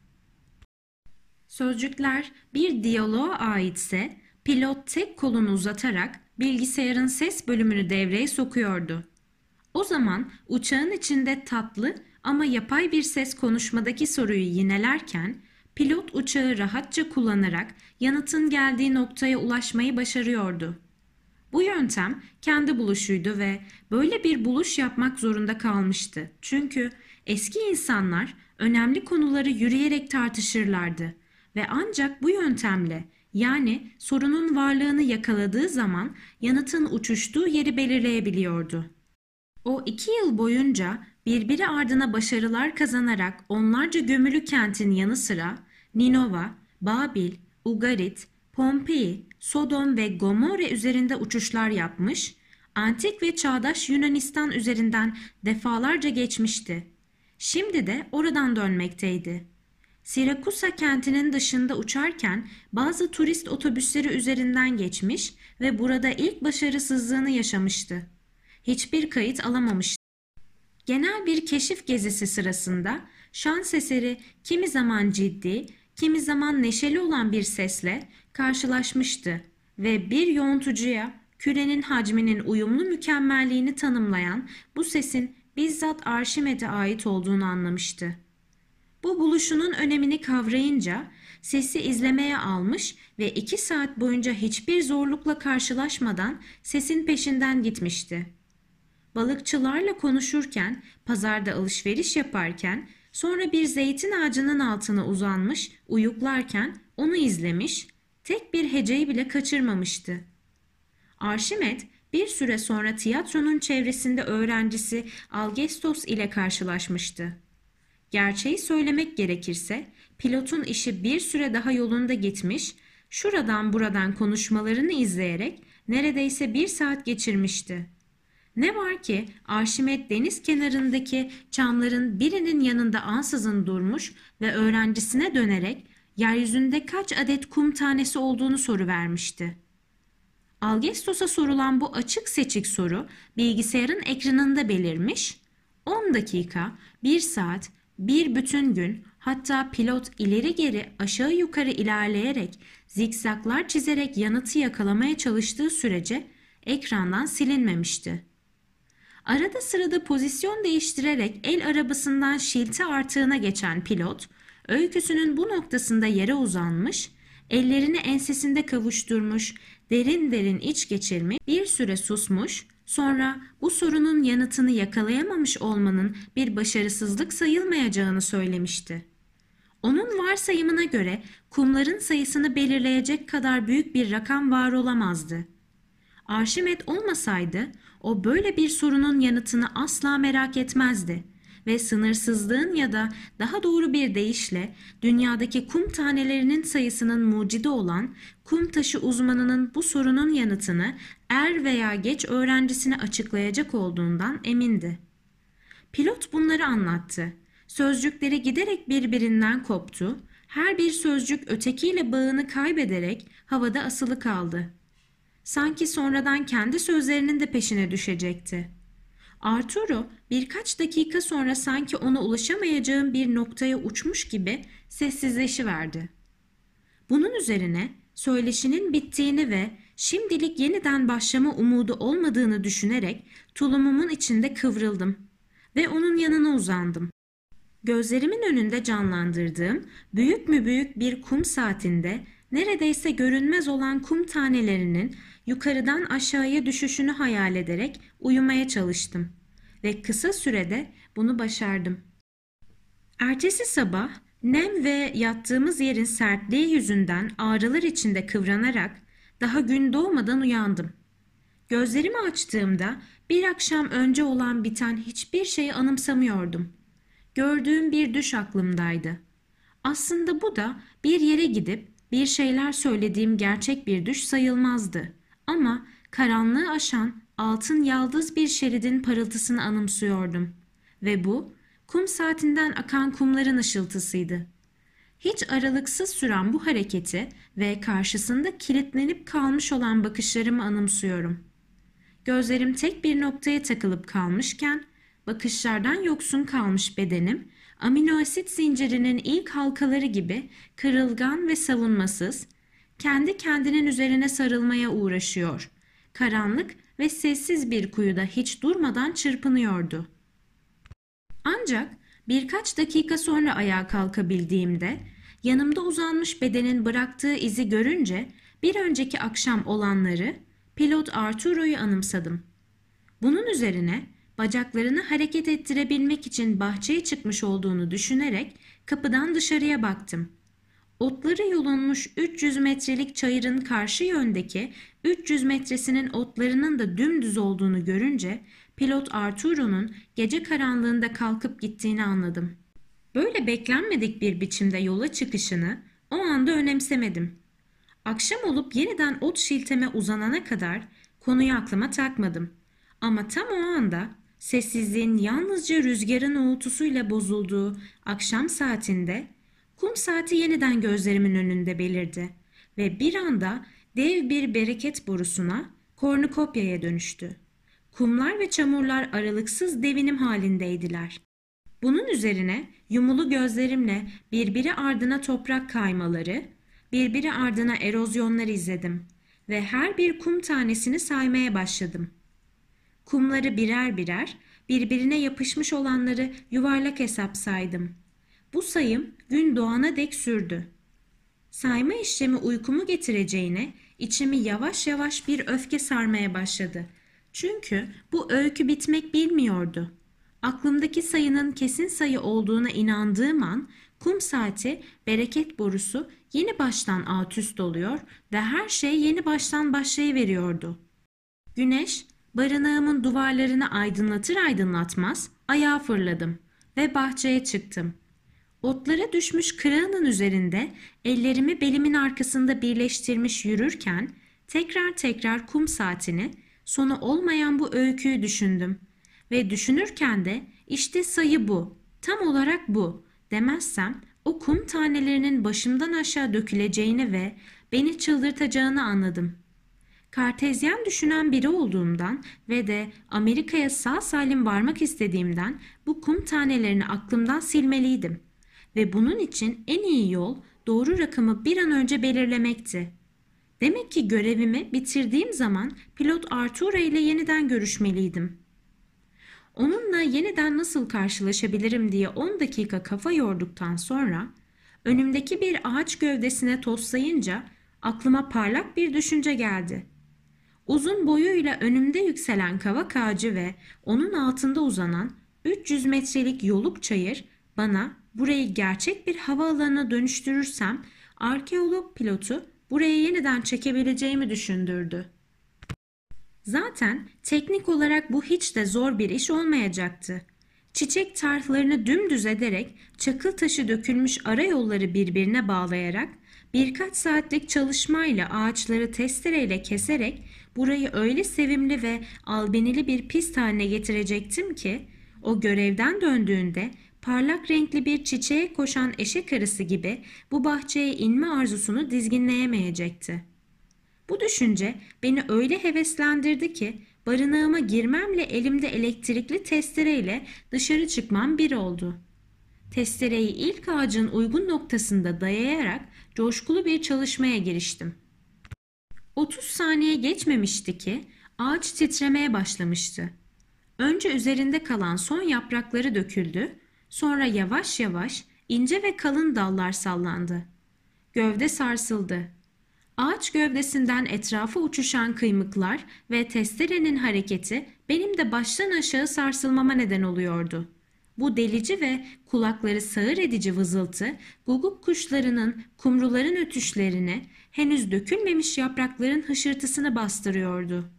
Sözcükler bir diyaloğa aitse pilot tek kolunu uzatarak bilgisayarın ses bölümünü devreye sokuyordu. O zaman uçağın içinde tatlı ama yapay bir ses konuşmadaki soruyu yinelerken pilot uçağı rahatça kullanarak yanıtın geldiği noktaya ulaşmayı başarıyordu. Bu yöntem kendi buluşuydu ve böyle bir buluş yapmak zorunda kalmıştı. Çünkü eski insanlar önemli konuları yürüyerek tartışırlardı ve ancak bu yöntemle yani sorunun varlığını yakaladığı zaman yanıtın uçuştuğu yeri belirleyebiliyordu. O iki yıl boyunca birbiri ardına başarılar kazanarak onlarca gömülü kentin yanı sıra Ninova, Babil, Ugarit, Pompei, Sodom ve Gomorre üzerinde uçuşlar yapmış, antik ve çağdaş Yunanistan üzerinden defalarca geçmişti. Şimdi de oradan dönmekteydi. Sirakusa kentinin dışında uçarken bazı turist otobüsleri üzerinden geçmiş ve burada ilk başarısızlığını yaşamıştı. Hiçbir kayıt alamamıştı. Genel bir keşif gezisi sırasında şans eseri kimi zaman ciddi, kimi zaman neşeli olan bir sesle karşılaşmıştı ve bir yontucuya kürenin hacminin uyumlu mükemmelliğini tanımlayan bu sesin bizzat Arşimed'e ait olduğunu anlamıştı. Bu buluşunun önemini kavrayınca sesi izlemeye almış ve iki saat boyunca hiçbir zorlukla karşılaşmadan sesin peşinden gitmişti. Balıkçılarla konuşurken, pazarda alışveriş yaparken, sonra bir zeytin ağacının altına uzanmış, uyuklarken onu izlemiş, tek bir heceyi bile kaçırmamıştı. Arşimet bir süre sonra tiyatronun çevresinde öğrencisi Algestos ile karşılaşmıştı. Gerçeği söylemek gerekirse pilotun işi bir süre daha yolunda gitmiş, şuradan buradan konuşmalarını izleyerek neredeyse bir saat geçirmişti. Ne var ki Arşimet deniz kenarındaki çamların birinin yanında ansızın durmuş ve öğrencisine dönerek yeryüzünde kaç adet kum tanesi olduğunu soru vermişti. Algestos'a sorulan bu açık seçik soru bilgisayarın ekranında belirmiş, 10 dakika, 1 saat, bir bütün gün hatta pilot ileri geri aşağı yukarı ilerleyerek zikzaklar çizerek yanıtı yakalamaya çalıştığı sürece ekrandan silinmemişti. Arada sırada pozisyon değiştirerek el arabasından şilti artığına geçen pilot, öyküsünün bu noktasında yere uzanmış, ellerini ensesinde kavuşturmuş, derin derin iç geçirmiş, bir süre susmuş, sonra bu sorunun yanıtını yakalayamamış olmanın bir başarısızlık sayılmayacağını söylemişti. Onun varsayımına göre kumların sayısını belirleyecek kadar büyük bir rakam var olamazdı. Arşimet olmasaydı o böyle bir sorunun yanıtını asla merak etmezdi ve sınırsızlığın ya da daha doğru bir deyişle dünyadaki kum tanelerinin sayısının mucidi olan kum taşı uzmanının bu sorunun yanıtını er veya geç öğrencisine açıklayacak olduğundan emindi. Pilot bunları anlattı. Sözcükleri giderek birbirinden koptu. Her bir sözcük ötekiyle bağını kaybederek havada asılı kaldı. Sanki sonradan kendi sözlerinin de peşine düşecekti. Arturo birkaç dakika sonra sanki ona ulaşamayacağım bir noktaya uçmuş gibi sessizleşiverdi. Bunun üzerine söyleşinin bittiğini ve şimdilik yeniden başlama umudu olmadığını düşünerek tulumumun içinde kıvrıldım ve onun yanına uzandım. Gözlerimin önünde canlandırdığım büyük mü büyük bir kum saatinde neredeyse görünmez olan kum tanelerinin yukarıdan aşağıya düşüşünü hayal ederek uyumaya çalıştım ve kısa sürede bunu başardım. Ertesi sabah nem ve yattığımız yerin sertliği yüzünden ağrılar içinde kıvranarak daha gün doğmadan uyandım. Gözlerimi açtığımda bir akşam önce olan biten hiçbir şeyi anımsamıyordum. Gördüğüm bir düş aklımdaydı. Aslında bu da bir yere gidip bir şeyler söylediğim gerçek bir düş sayılmazdı. Ama karanlığı aşan altın yaldız bir şeridin parıltısını anımsıyordum. Ve bu kum saatinden akan kumların ışıltısıydı. Hiç aralıksız süren bu hareketi ve karşısında kilitlenip kalmış olan bakışlarımı anımsıyorum. Gözlerim tek bir noktaya takılıp kalmışken, bakışlardan yoksun kalmış bedenim amino asit zincirinin ilk halkaları gibi kırılgan ve savunmasız, kendi kendinin üzerine sarılmaya uğraşıyor. Karanlık ve sessiz bir kuyuda hiç durmadan çırpınıyordu. Ancak birkaç dakika sonra ayağa kalkabildiğimde yanımda uzanmış bedenin bıraktığı izi görünce bir önceki akşam olanları pilot Arturo'yu anımsadım. Bunun üzerine bacaklarını hareket ettirebilmek için bahçeye çıkmış olduğunu düşünerek kapıdan dışarıya baktım. Otları yolunmuş 300 metrelik çayırın karşı yöndeki 300 metresinin otlarının da dümdüz olduğunu görünce pilot Arturo'nun gece karanlığında kalkıp gittiğini anladım. Böyle beklenmedik bir biçimde yola çıkışını o anda önemsemedim. Akşam olup yeniden ot şilteme uzanana kadar konuyu aklıma takmadım. Ama tam o anda sessizliğin yalnızca rüzgarın uğultusuyla bozulduğu akşam saatinde kum saati yeniden gözlerimin önünde belirdi ve bir anda dev bir bereket borusuna kornukopyaya dönüştü. Kumlar ve çamurlar aralıksız devinim halindeydiler. Bunun üzerine yumulu gözlerimle birbiri ardına toprak kaymaları, birbiri ardına erozyonlar izledim ve her bir kum tanesini saymaya başladım. Kumları birer birer, birbirine yapışmış olanları yuvarlak hesap saydım. Bu sayım gün doğana dek sürdü. Sayma işlemi uykumu getireceğine içimi yavaş yavaş bir öfke sarmaya başladı. Çünkü bu öykü bitmek bilmiyordu. Aklımdaki sayının kesin sayı olduğuna inandığım an kum saati, bereket borusu yeni baştan alt üst oluyor ve her şey yeni baştan başlayıveriyordu. Güneş barınağımın duvarlarını aydınlatır aydınlatmaz ayağa fırladım ve bahçeye çıktım. Otlara düşmüş kırağının üzerinde ellerimi belimin arkasında birleştirmiş yürürken tekrar tekrar kum saatini, sonu olmayan bu öyküyü düşündüm. Ve düşünürken de işte sayı bu, tam olarak bu demezsem o kum tanelerinin başımdan aşağı döküleceğini ve beni çıldırtacağını anladım. Kartezyen düşünen biri olduğumdan ve de Amerika'ya sağ salim varmak istediğimden bu kum tanelerini aklımdan silmeliydim. Ve bunun için en iyi yol doğru rakamı bir an önce belirlemekti. Demek ki görevimi bitirdiğim zaman pilot Arturo ile yeniden görüşmeliydim. Onunla yeniden nasıl karşılaşabilirim diye 10 dakika kafa yorduktan sonra önümdeki bir ağaç gövdesine toslayınca aklıma parlak bir düşünce geldi. Uzun boyuyla önümde yükselen kavak ağacı ve onun altında uzanan 300 metrelik yoluk çayır bana burayı gerçek bir havaalanına dönüştürürsem arkeolog pilotu buraya yeniden çekebileceğimi düşündürdü. Zaten teknik olarak bu hiç de zor bir iş olmayacaktı. Çiçek tarhlarını dümdüz ederek çakıl taşı dökülmüş ara yolları birbirine bağlayarak birkaç saatlik çalışmayla ağaçları testereyle keserek burayı öyle sevimli ve albenili bir pist haline getirecektim ki o görevden döndüğünde parlak renkli bir çiçeğe koşan eşek arısı gibi bu bahçeye inme arzusunu dizginleyemeyecekti. Bu düşünce beni öyle heveslendirdi ki barınağıma girmemle elimde elektrikli testereyle dışarı çıkmam bir oldu. Testereyi ilk ağacın uygun noktasında dayayarak coşkulu bir çalışmaya giriştim. 30 saniye geçmemişti ki ağaç titremeye başlamıştı. Önce üzerinde kalan son yaprakları döküldü, sonra yavaş yavaş ince ve kalın dallar sallandı. Gövde sarsıldı. Ağaç gövdesinden etrafa uçuşan kıymıklar ve testerenin hareketi benim de baştan aşağı sarsılmama neden oluyordu. Bu delici ve kulakları sağır edici vızıltı, guguk kuşlarının, kumruların ötüşlerini, henüz dökülmemiş yaprakların hışırtısını bastırıyordu.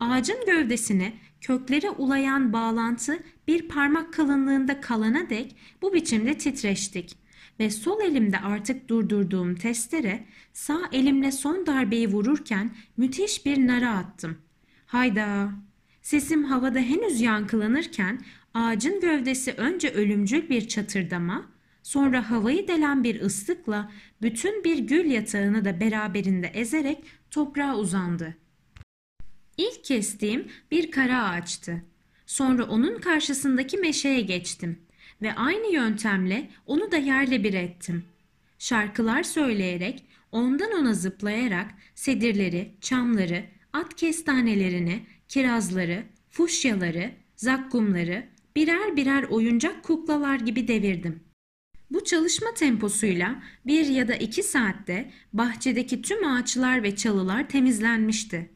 Ağacın gövdesine köklere ulayan bağlantı bir parmak kalınlığında kalana dek bu biçimde titreştik ve sol elimde artık durdurduğum testere sağ elimle son darbeyi vururken müthiş bir nara attım. Hayda! Sesim havada henüz yankılanırken ağacın gövdesi önce ölümcül bir çatırdama, sonra havayı delen bir ıslıkla bütün bir gül yatağını da beraberinde ezerek toprağa uzandı. İlk kestiğim bir kara ağaçtı. Sonra onun karşısındaki meşeye geçtim ve aynı yöntemle onu da yerle bir ettim. Şarkılar söyleyerek, ondan ona zıplayarak sedirleri, çamları, at kestanelerini, kirazları, fuşyaları, zakkumları birer birer oyuncak kuklalar gibi devirdim. Bu çalışma temposuyla bir ya da iki saatte bahçedeki tüm ağaçlar ve çalılar temizlenmişti.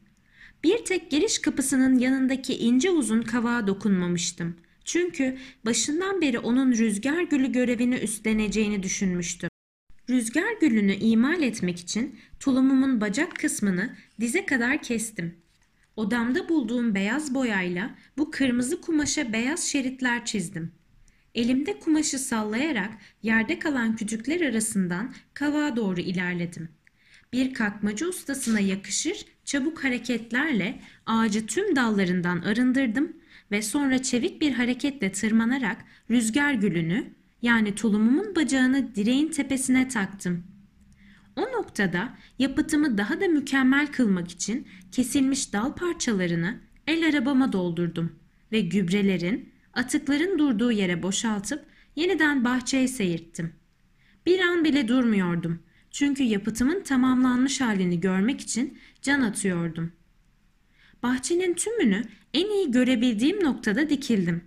Bir tek giriş kapısının yanındaki ince uzun kavağa dokunmamıştım. Çünkü başından beri onun rüzgar gülü görevini üstleneceğini düşünmüştüm. Rüzgar gülünü imal etmek için tulumumun bacak kısmını dize kadar kestim. Odamda bulduğum beyaz boyayla bu kırmızı kumaşa beyaz şeritler çizdim. Elimde kumaşı sallayarak yerde kalan kütükler arasından kavağa doğru ilerledim. Bir kakmacı ustasına yakışır çabuk hareketlerle ağacı tüm dallarından arındırdım ve sonra çevik bir hareketle tırmanarak rüzgar gülünü yani tulumumun bacağını direğin tepesine taktım. O noktada yapıtımı daha da mükemmel kılmak için kesilmiş dal parçalarını el arabama doldurdum ve gübrelerin, atıkların durduğu yere boşaltıp yeniden bahçeye seyirttim. Bir an bile durmuyordum. Çünkü yapıtımın tamamlanmış halini görmek için can atıyordum. Bahçenin tümünü en iyi görebildiğim noktada dikildim.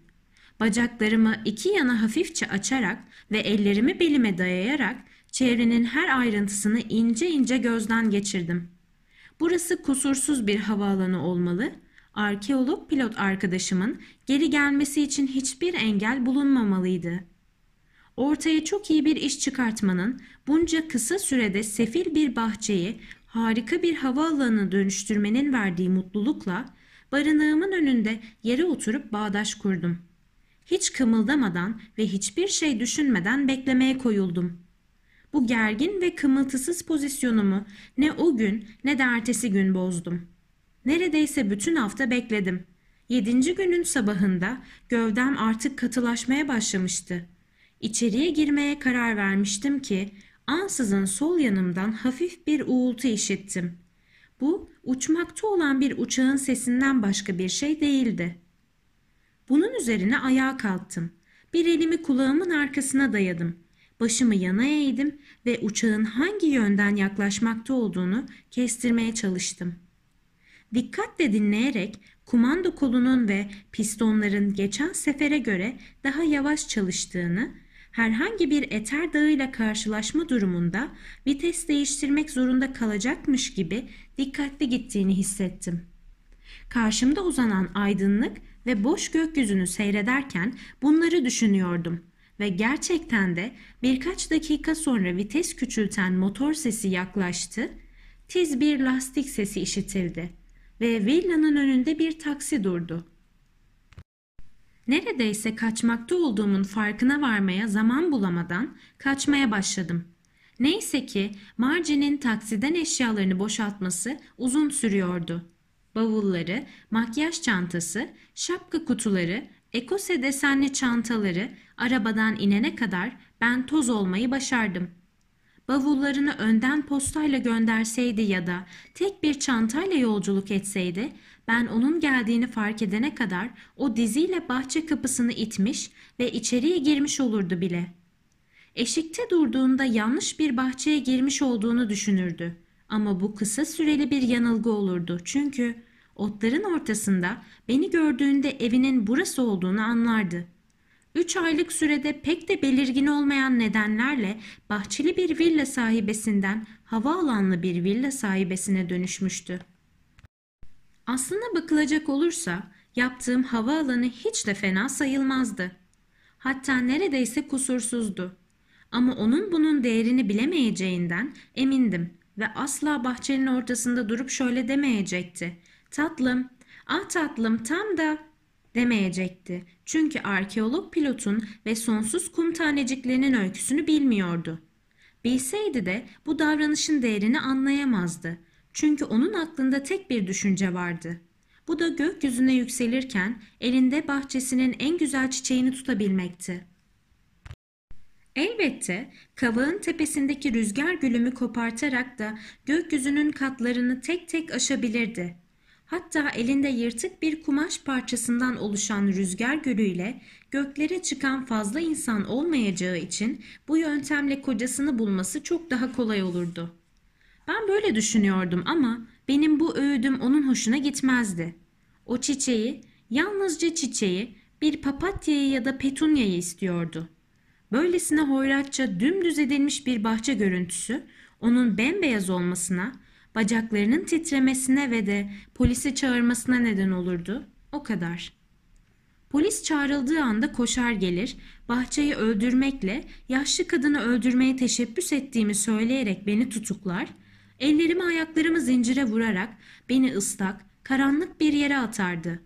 Bacaklarımı iki yana hafifçe açarak ve ellerimi belime dayayarak çevrenin her ayrıntısını ince ince gözden geçirdim. Burası kusursuz bir havaalanı olmalı. Arkeolog pilot arkadaşımın geri gelmesi için hiçbir engel bulunmamalıydı. Ortaya çok iyi bir iş çıkartmanın bunca kısa sürede sefil bir bahçeyi harika bir havaalanına dönüştürmenin verdiği mutlulukla barınağımın önünde yere oturup bağdaş kurdum. Hiç kımıldamadan ve hiçbir şey düşünmeden beklemeye koyuldum. Bu gergin ve kımıltısız pozisyonumu ne o gün ne de ertesi gün bozdum. Neredeyse bütün hafta bekledim. Yedinci günün sabahında gövdem artık katılaşmaya başlamıştı. İçeriye girmeye karar vermiştim ki ansızın sol yanımdan hafif bir uğultu işittim. Bu uçmakta olan bir uçağın sesinden başka bir şey değildi. Bunun üzerine ayağa kalktım. Bir elimi kulağımın arkasına dayadım. Başımı yana eğdim ve uçağın hangi yönden yaklaşmakta olduğunu kestirmeye çalıştım. Dikkatle dinleyerek kumanda kolunun ve pistonların geçen sefere göre daha yavaş çalıştığını herhangi bir eter dağıyla karşılaşma durumunda vites değiştirmek zorunda kalacakmış gibi dikkatli gittiğini hissettim. Karşımda uzanan aydınlık ve boş gökyüzünü seyrederken bunları düşünüyordum ve gerçekten de birkaç dakika sonra vites küçülten motor sesi yaklaştı, tiz bir lastik sesi işitildi ve villanın önünde bir taksi durdu. Neredeyse kaçmakta olduğumun farkına varmaya zaman bulamadan kaçmaya başladım. Neyse ki Margie'nin taksiden eşyalarını boşaltması uzun sürüyordu. Bavulları, makyaj çantası, şapka kutuları, ekose desenli çantaları arabadan inene kadar ben toz olmayı başardım. Bavullarını önden postayla gönderseydi ya da tek bir çantayla yolculuk etseydi ben onun geldiğini fark edene kadar o diziyle bahçe kapısını itmiş ve içeriye girmiş olurdu bile. Eşikte durduğunda yanlış bir bahçeye girmiş olduğunu düşünürdü. Ama bu kısa süreli bir yanılgı olurdu çünkü otların ortasında beni gördüğünde evinin burası olduğunu anlardı. Üç aylık sürede pek de belirgin olmayan nedenlerle bahçeli bir villa sahibesinden havaalanlı bir villa sahibesine dönüşmüştü. Aslına bakılacak olursa yaptığım havaalanı hiç de fena sayılmazdı. Hatta neredeyse kusursuzdu. Ama onun bunun değerini bilemeyeceğinden emindim ve asla bahçenin ortasında durup şöyle demeyecekti. Tatlım, ah tatlım tam da demeyecekti. Çünkü arkeolog pilotun ve sonsuz kum taneciklerinin öyküsünü bilmiyordu. Bilseydi de bu davranışın değerini anlayamazdı. Çünkü onun aklında tek bir düşünce vardı. Bu da gökyüzüne yükselirken elinde bahçesinin en güzel çiçeğini tutabilmekti. Elbette kavağın tepesindeki rüzgar gülümü kopartarak da gökyüzünün katlarını tek tek aşabilirdi. Hatta elinde yırtık bir kumaş parçasından oluşan rüzgar gölüyle göklere çıkan fazla insan olmayacağı için bu yöntemle kocasını bulması çok daha kolay olurdu. Ben böyle düşünüyordum ama benim bu öğüdüm onun hoşuna gitmezdi. O çiçeği, yalnızca çiçeği, bir papatyayı ya da petunyayı istiyordu. Böylesine hoyratça dümdüz edilmiş bir bahçe görüntüsü onun bembeyaz olmasına, bacaklarının titremesine ve de polisi çağırmasına neden olurdu. O kadar. Polis çağrıldığı anda koşar gelir, bahçeyi öldürmekle yaşlı kadını öldürmeye teşebbüs ettiğimi söyleyerek beni tutuklar, ellerimi ayaklarımı zincire vurarak beni ıslak, karanlık bir yere atardı.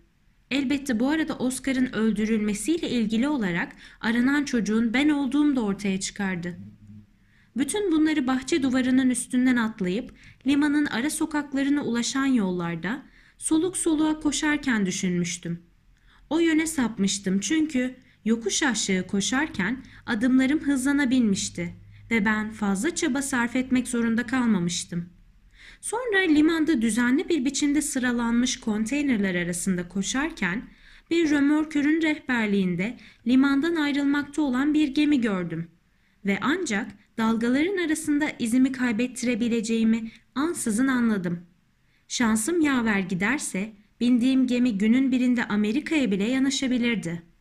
Elbette bu arada Oscar'ın öldürülmesiyle ilgili olarak aranan çocuğun ben olduğum da ortaya çıkardı. Bütün bunları bahçe duvarının üstünden atlayıp limanın ara sokaklarına ulaşan yollarda soluk soluğa koşarken düşünmüştüm. O yöne sapmıştım çünkü yokuş aşağı koşarken adımlarım hızlanabilmişti ve ben fazla çaba sarf etmek zorunda kalmamıştım. Sonra limanda düzenli bir biçimde sıralanmış konteynerler arasında koşarken bir römorkörün rehberliğinde limandan ayrılmakta olan bir gemi gördüm ve ancak dalgaların arasında izimi kaybettirebileceğimi ansızın anladım. Şansım yaver giderse bindiğim gemi günün birinde Amerika'ya bile yanaşabilirdi.''